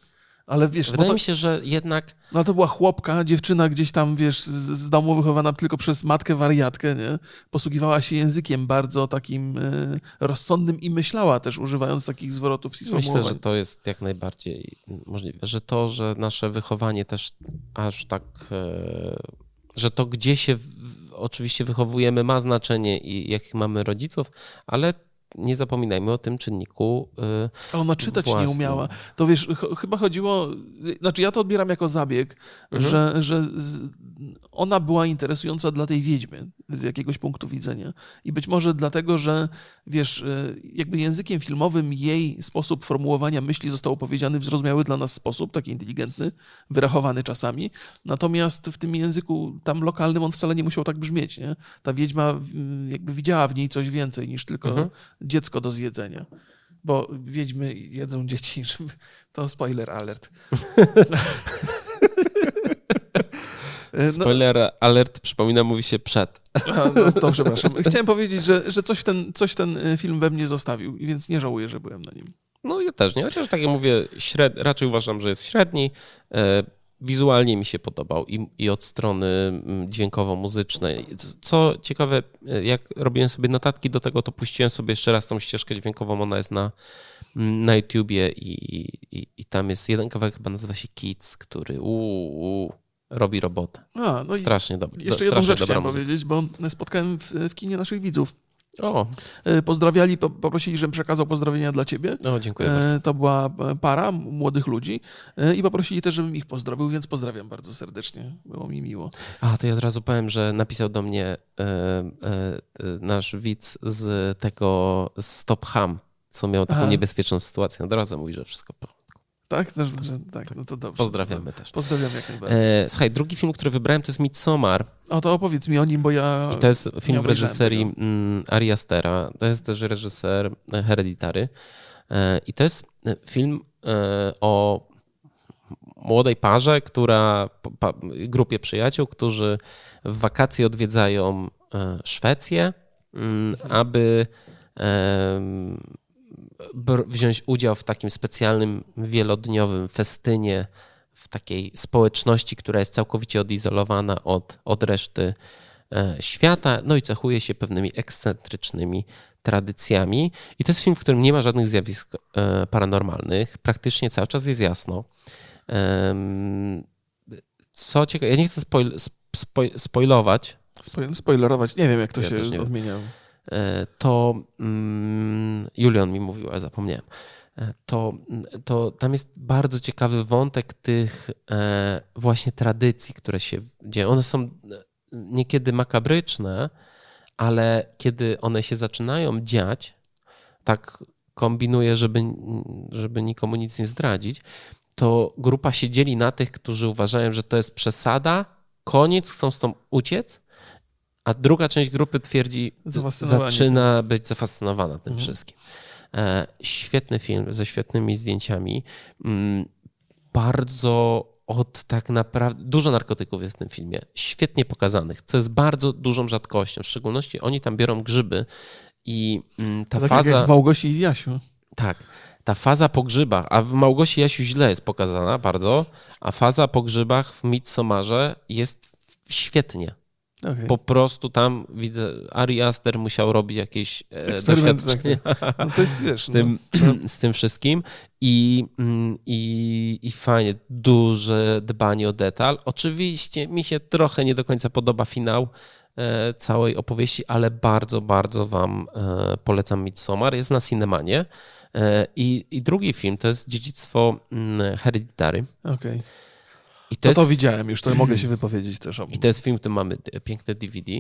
Ale wiesz, Wydaje to, mi się, że jednak. No to była chłopka, dziewczyna gdzieś tam, wiesz, z, z domu wychowana tylko przez matkę wariatkę, nie? Posługiwała się językiem bardzo takim y, rozsądnym i myślała też, używając takich zwrotów i sformułowań. Myślę, że to jest jak najbardziej możliwe, że to, że nasze wychowanie też aż tak. Y, że to, gdzie się w, oczywiście wychowujemy, ma znaczenie i jakich mamy rodziców, ale nie zapominajmy o tym czynniku. Yy, ona czytać własnym. nie umiała. To wiesz, ch chyba chodziło. Znaczy, ja to odbieram jako zabieg, mhm. że, że z, ona była interesująca dla tej wiedźmy z jakiegoś punktu widzenia. I być może dlatego, że wiesz, e, jakby językiem filmowym jej sposób formułowania myśli został opowiedziany w zrozumiały dla nas sposób, taki inteligentny, wyrachowany czasami. Natomiast w tym języku tam lokalnym on wcale nie musiał tak brzmieć. Nie? Ta wiedźma jakby widziała w niej coś więcej niż tylko mhm. Dziecko do zjedzenia bo wiedźmy jedzą dzieci, żeby... to spoiler alert. E, no. Spoiler alert, przypomina, mówi się przed. Aha, no to przepraszam. Chciałem powiedzieć, że, że coś, ten, coś ten e, film we mnie zostawił, więc nie żałuję, że byłem na nim. No ja też nie, chociaż tak jak mówię, śred... raczej uważam, że jest średni. E, wizualnie mi się podobał i, i od strony mm, dźwiękowo-muzycznej. Co ciekawe, jak robiłem sobie notatki do tego, to puściłem sobie jeszcze raz tą ścieżkę dźwiękową, ona jest na, mm, na YouTubie i, i, i tam jest jeden kawałek, chyba nazywa się Kids, który uu, robi robotę. A, no strasznie dobry. Jeszcze jedną rzecz chciałem muzyka. powiedzieć, bo spotkałem w, w kinie naszych widzów. O. E, pozdrawiali, poprosili, żebym przekazał pozdrowienia dla ciebie. O, dziękuję e, bardzo. To była e, para młodych ludzi i poprosili też, żebym ich pozdrowił, więc pozdrawiam bardzo serdecznie. Było mi miło. A, to ja od razu powiem, że napisał do mnie e, e, nasz widz z tego Stop Ham, co miał taką Aha. niebezpieczną sytuację na drodze. Mówi, że wszystko tak? No, że, tak, no to dobrze. Pozdrawiamy też. Pozdrawiam jak najbardziej. E, słuchaj, drugi film, który wybrałem, to jest Midsommar. O, to opowiedz mi o nim, bo ja... I to jest film w reżyserii mm, Ari Astera. To jest też reżyser Hereditary. E, I to jest e, film e, o młodej parze, która, pa, grupie przyjaciół, którzy w wakacje odwiedzają e, Szwecję, mm, aby wziąć udział w takim specjalnym wielodniowym festynie w takiej społeczności, która jest całkowicie odizolowana od, od reszty e, świata, no i cechuje się pewnymi ekscentrycznymi tradycjami. I to jest film, w którym nie ma żadnych zjawisk e, paranormalnych, praktycznie cały czas jest jasno. Co ciekawe, ja nie chcę spoil, spoil, spoilować. Spoilerować, nie wiem jak to ja się odmienia. E, to mm, Julian mi mówił, ale zapomniałem. E, to, to tam jest bardzo ciekawy wątek tych e, właśnie tradycji, które się dzieją. One są niekiedy makabryczne, ale kiedy one się zaczynają dziać, tak kombinuję, żeby, żeby nikomu nic nie zdradzić, to grupa się dzieli na tych, którzy uważają, że to jest przesada, koniec, chcą stąd uciec, a druga część grupy twierdzi, zaczyna być zafascynowana tym Mhm. wszystkim. E, świetny film ze świetnymi zdjęciami. Mm, bardzo od tak naprawdę. Dużo narkotyków jest w tym filmie. Świetnie pokazanych, co jest bardzo dużą rzadkością. W szczególności oni tam biorą grzyby i mm, ta tak faza. jak w Małgosi i Jasiu. Tak. Ta faza po grzybach, a w Małgosi Jasiu źle jest pokazana bardzo, a faza po grzybach w Midsommarze jest świetnie. Okay. Po prostu tam widzę, Ari Aster musiał robić jakieś e, Eksperyment doświadczenie No to jest, wiesz, z tym, no, z tym wszystkim I, mm, i, i fajnie, duże dbanie o detal. Oczywiście mi się trochę nie do końca podoba finał e, całej opowieści, ale bardzo, bardzo wam e, polecam Midsommar. Jest na Cinemanie. I, I drugi film to jest Dziedzictwo mm, Hereditary. okej. I to, To, jest, to widziałem już, to mogę się wypowiedzieć też o I to jest film, który mamy d- piękne DVD.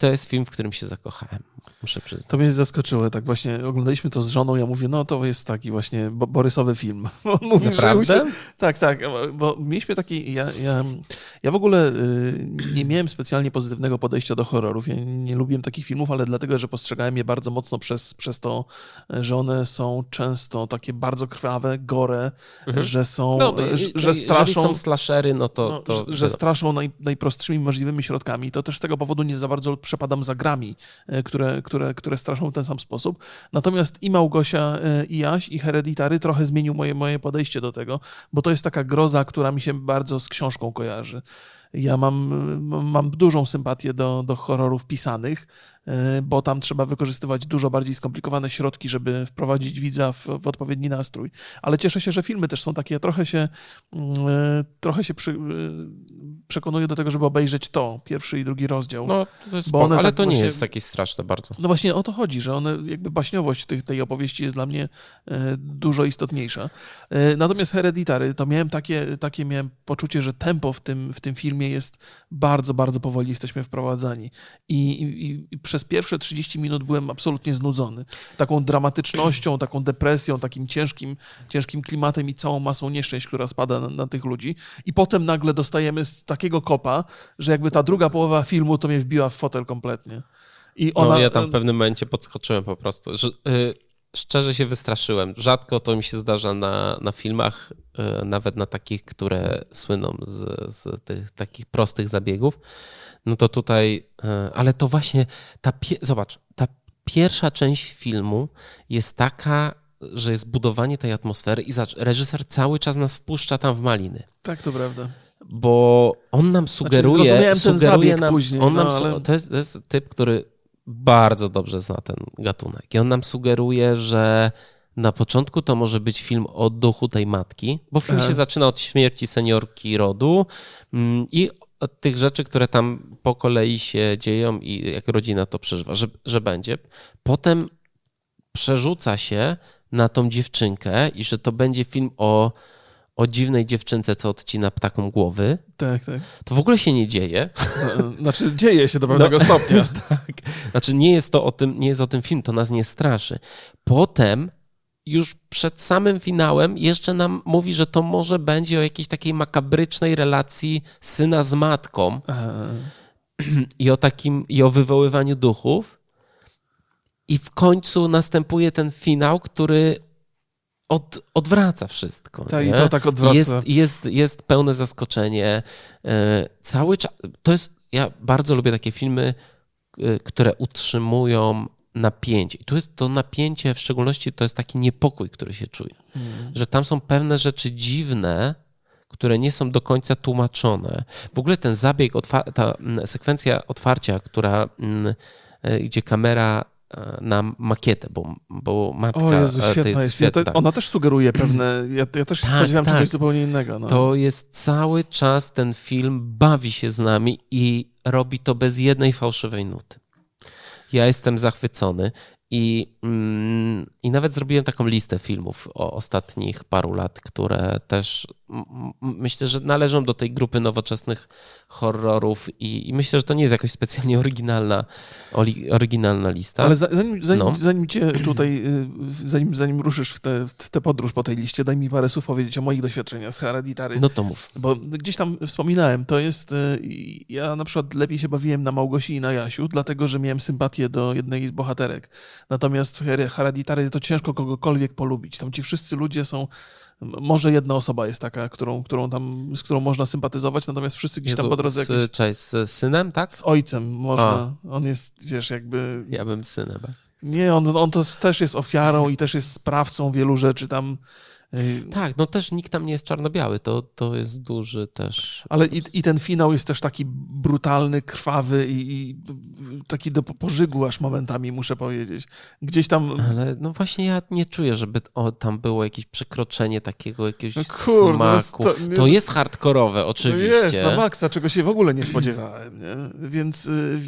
To jest film, w którym się zakochałem, muszę przyznać. To mnie zaskoczyło, tak właśnie oglądaliśmy to z żoną, ja mówię, no to jest taki właśnie bo- Borysowy film. On mówi, Naprawdę? się- Tak, tak, bo mieliśmy taki, ja, ja, ja w ogóle y, nie miałem specjalnie pozytywnego podejścia do horrorów, ja nie lubiłem takich filmów, ale dlatego, że postrzegałem je bardzo mocno przez, przez to, że one są często takie bardzo krwawe, gore, Mhm. że są, No, że, że straszą... są slashery, no to... No, to że, że straszą naj, najprostszymi możliwymi środkami. To też z tego powodu nie za bardzo przepadam za grami, e, które, które, które straszą w ten sam sposób. Natomiast i Małgosia, e, i Jaś, i Hereditary trochę zmienił moje, moje podejście do tego, bo to jest taka groza, która mi się bardzo z książką kojarzy. Ja mam, mam dużą sympatię do, do horrorów pisanych, e, bo tam trzeba wykorzystywać dużo bardziej skomplikowane środki, żeby wprowadzić widza w, w odpowiedni nastrój. Ale cieszę się, że filmy też są takie, trochę się, mm, e, trochę się przy, e, przekonuję do tego, żeby obejrzeć to, pierwszy i drugi rozdział. No, No, to jest Bo one ale tak to nie właśnie- jest takie straszne bardzo. właśnie o to chodzi, że one, jakby baśniowość tych, tej opowieści jest dla mnie dużo istotniejsza. Natomiast Hereditary, to miałem takie, takie miałem poczucie, że tempo w tym, w tym filmie jest bardzo, bardzo powoli jesteśmy wprowadzani. I, i, I przez pierwsze 30 minut byłem absolutnie znudzony. Taką dramatycznością, taką depresją, takim ciężkim, ciężkim klimatem i całą masą nieszczęść, która spada na, na tych ludzi. I potem nagle dostajemy z takiego kopa, że jakby ta druga połowa filmu to mnie wbiła w fotel kompletnie. I ona, no, ja tam w pewnym momencie podskoczyłem po prostu. Że, y, szczerze się wystraszyłem. Rzadko to mi się zdarza na, na filmach, y, nawet na takich, które słyną z, z tych takich prostych zabiegów. No to tutaj, y, ale to właśnie ta, zobacz, ta pierwsza część filmu jest taka, że jest budowanie tej atmosfery i reżyser cały czas nas wpuszcza tam w maliny. Tak, to prawda. bo on nam sugeruje, ten sugeruje nam, później, on nam, no, ale- to, jest, to jest typ, który bardzo dobrze zna ten gatunek i on nam sugeruje, że na początku to może być film o duchu tej matki, bo film Aha. się zaczyna od śmierci seniorki rodu mm, i od tych rzeczy, które tam po kolei się dzieją i jak rodzina to przeżywa, że, że będzie. Potem przerzuca się na tą dziewczynkę i że to będzie film o, o dziwnej dziewczynce, co odcina ptakom głowy. Tak, tak. To w ogóle się nie dzieje. No, Znaczy, dzieje się do pewnego stopnia. tak. Znaczy nie jest to o tym, nie jest o tym film, to nas nie straszy. Potem już przed samym finałem jeszcze nam mówi, że to może będzie o jakiejś takiej makabrycznej relacji syna z matką Aha. i o takim, i o wywoływaniu duchów. I w końcu następuje ten finał, który od, odwraca wszystko. Tak, i to tak odwraca. Jest, jest, jest pełne zaskoczenie. E, Cały czas. To jest. Ja bardzo lubię takie filmy, e, które utrzymują napięcie. I tu jest to napięcie, w szczególności to jest taki niepokój, który się czuje. Mhm. Że tam są pewne rzeczy dziwne, które nie są do końca tłumaczone. W ogóle ten zabieg, ta mm, sekwencja otwarcia, która, mm, e, gdzie kamera na makietę, bo, bo matka... O Jezu, e, tej- świetna jest. Ja świetna. te, ona też sugeruje pewne... Ja, ja też się Tak, spodziewałem tak. czegoś zupełnie innego. No. To jest cały czas ten film bawi się z nami i robi to bez jednej fałszywej nuty. Ja jestem zachwycony i, mm, i nawet zrobiłem taką listę filmów o ostatnich paru lat, które też myślę, że należą do tej grupy nowoczesnych horrorów i, i myślę, że to nie jest jakoś specjalnie oryginalna, oryginalna lista. Ale zanim, zanim, no. zanim cię tutaj, y, zanim, zanim ruszysz w tę te, te podróż po tej liście, daj mi parę słów powiedzieć o moich doświadczeniach z Hereditary. No to mów. Bo gdzieś tam wspominałem, to jest, y, ja na przykład lepiej się bawiłem na Małgosi i na Jasiu, dlatego, że miałem sympatię do jednej z bohaterek. Natomiast w Hereditary to ciężko kogokolwiek polubić. Tam ci wszyscy ludzie są może jedna osoba jest taka, którą, którą tam, z którą można sympatyzować, natomiast wszyscy gdzieś Jezu, tam po drodze... Z, jakieś... Cześć, z synem, tak? Z ojcem można. A. On jest, wiesz, jakby... Ja bym synem. Nie, on, on to też jest ofiarą i też jest sprawcą wielu rzeczy tam tak, no też nikt tam nie jest czarno-biały, to, to jest duży też. Ale i, i ten finał jest też taki brutalny, krwawy i, i, taki do pożygu aż momentami, muszę powiedzieć. Gdzieś tam... Ale no właśnie ja nie czuję, żeby o, tam było jakieś przekroczenie takiego jakiegoś no kurde, smaku. To, nie... to, jest hardkorowe, oczywiście. No jest, na maksa, czego się w ogóle nie spodziewałem. Nie? Więc y,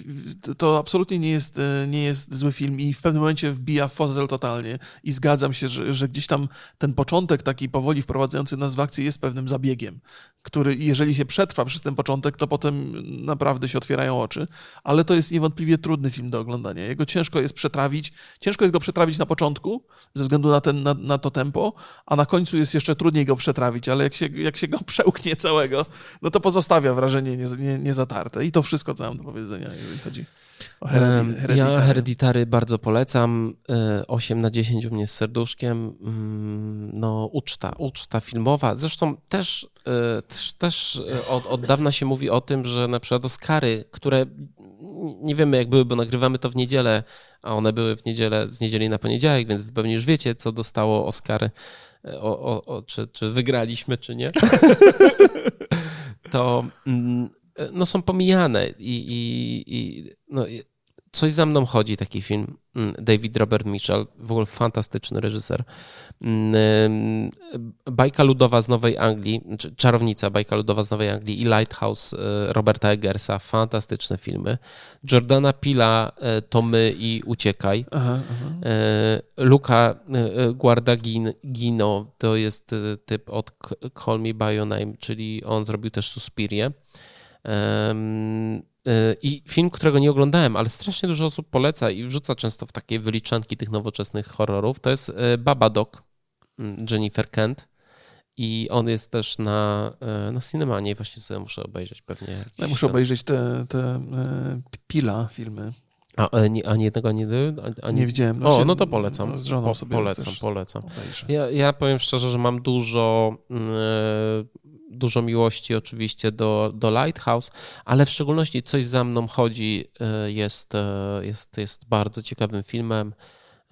to absolutnie nie jest, y, nie jest zły film i w pewnym momencie wbija fotel totalnie i zgadzam się, że, że gdzieś tam ten początek początek taki powoli wprowadzający nas w akcję jest pewnym zabiegiem, który jeżeli się przetrwa przez ten początek, to potem naprawdę się otwierają oczy, ale to jest niewątpliwie trudny film do oglądania. Jego ciężko jest przetrawić, ciężko jest go przetrawić na początku, ze względu na, ten, na, na to tempo, a na końcu jest jeszcze trudniej go przetrawić, ale jak się, jak się go przełknie całego, no to pozostawia wrażenie niezatarte. Nie, nie I to wszystko, co mam do powiedzenia, jeżeli chodzi Hereditary. Ja Hereditary bardzo polecam. 8 e, na 10 u mnie z serduszkiem. Mm, no, uczta, uczta filmowa. Zresztą też, e, też, też e, od, od dawna się mówi o tym, że na przykład Oscary, które nie wiemy jak były, bo nagrywamy to w niedzielę, a one były w niedzielę, z niedzieli na poniedziałek, więc wy pewnie już wiecie, co dostało Oscary, o, o, o czy, czy wygraliśmy, czy nie. to mm, no, są pomijane i, i, i no, Coś za mną chodzi, taki film. Mm, David Robert Mitchell, w ogóle fantastyczny reżyser. Mm, bajka ludowa z Nowej Anglii, Czarownica, Bajka ludowa z Nowej Anglii i Lighthouse e, Roberta Eggersa, fantastyczne filmy. Jordana Pila, e, To my i Uciekaj. Aha, aha. E, Luca Guardagino, to jest typ od Call Me By Your Name, czyli on zrobił też Suspirię. I film, którego nie oglądałem, ale strasznie dużo osób poleca i wrzuca często w takie wyliczanki tych nowoczesnych horrorów, to jest e, Babadook mm, Jennifer Kent. I on jest też na, e, na Cinemanie właśnie sobie muszę obejrzeć pewnie. Ja muszę obejrzeć te, te e, Pila filmy. A, ani, ani jednego, ani, ani... Nie widziałem. No o, się, no to polecam. Z żoną po, sobie polecam, polecam. Ja, ja powiem szczerze, że mam dużo dużo miłości oczywiście do, do Lighthouse, ale w szczególności Coś za mną chodzi e, jest, e, jest, jest bardzo ciekawym filmem,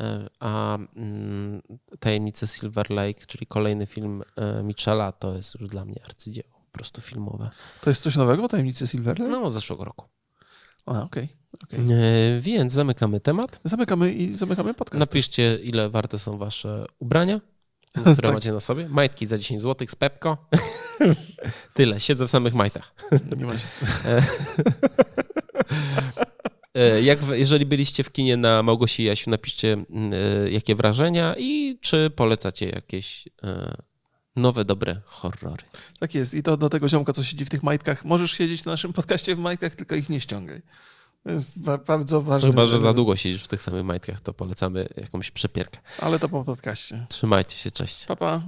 e, a mm, Tajemnice Silver Lake, czyli kolejny film Michela, to jest już dla mnie arcydzieło, po prostu filmowe. To jest coś nowego, Tajemnice Silver Lake? No, z zeszłego roku. A, okej. Okay. Okay. Więc zamykamy temat. Zamykamy i zamykamy podcast. Napiszcie, ile warte są wasze ubrania. które tak. macie na sobie. Majtki za 10 zł z Pepko. Tyle, siedzę w samych majtach. Nie ma e, Jak, jeżeli byliście w kinie na Małgosi Jasiu, napiszcie mm, e, jakie wrażenia i czy polecacie jakieś e, nowe, dobre horrory. Tak jest. I to do tego ziomka, co siedzi w tych majtkach. Możesz siedzieć na naszym podcaście w majtkach, tylko ich nie ściągaj. To jest bardzo ważne. Chyba, że za długo siedzisz w tych samych majtkach, to polecamy jakąś przepierkę. Ale to po podcaście. Trzymajcie się, cześć. Pa, pa.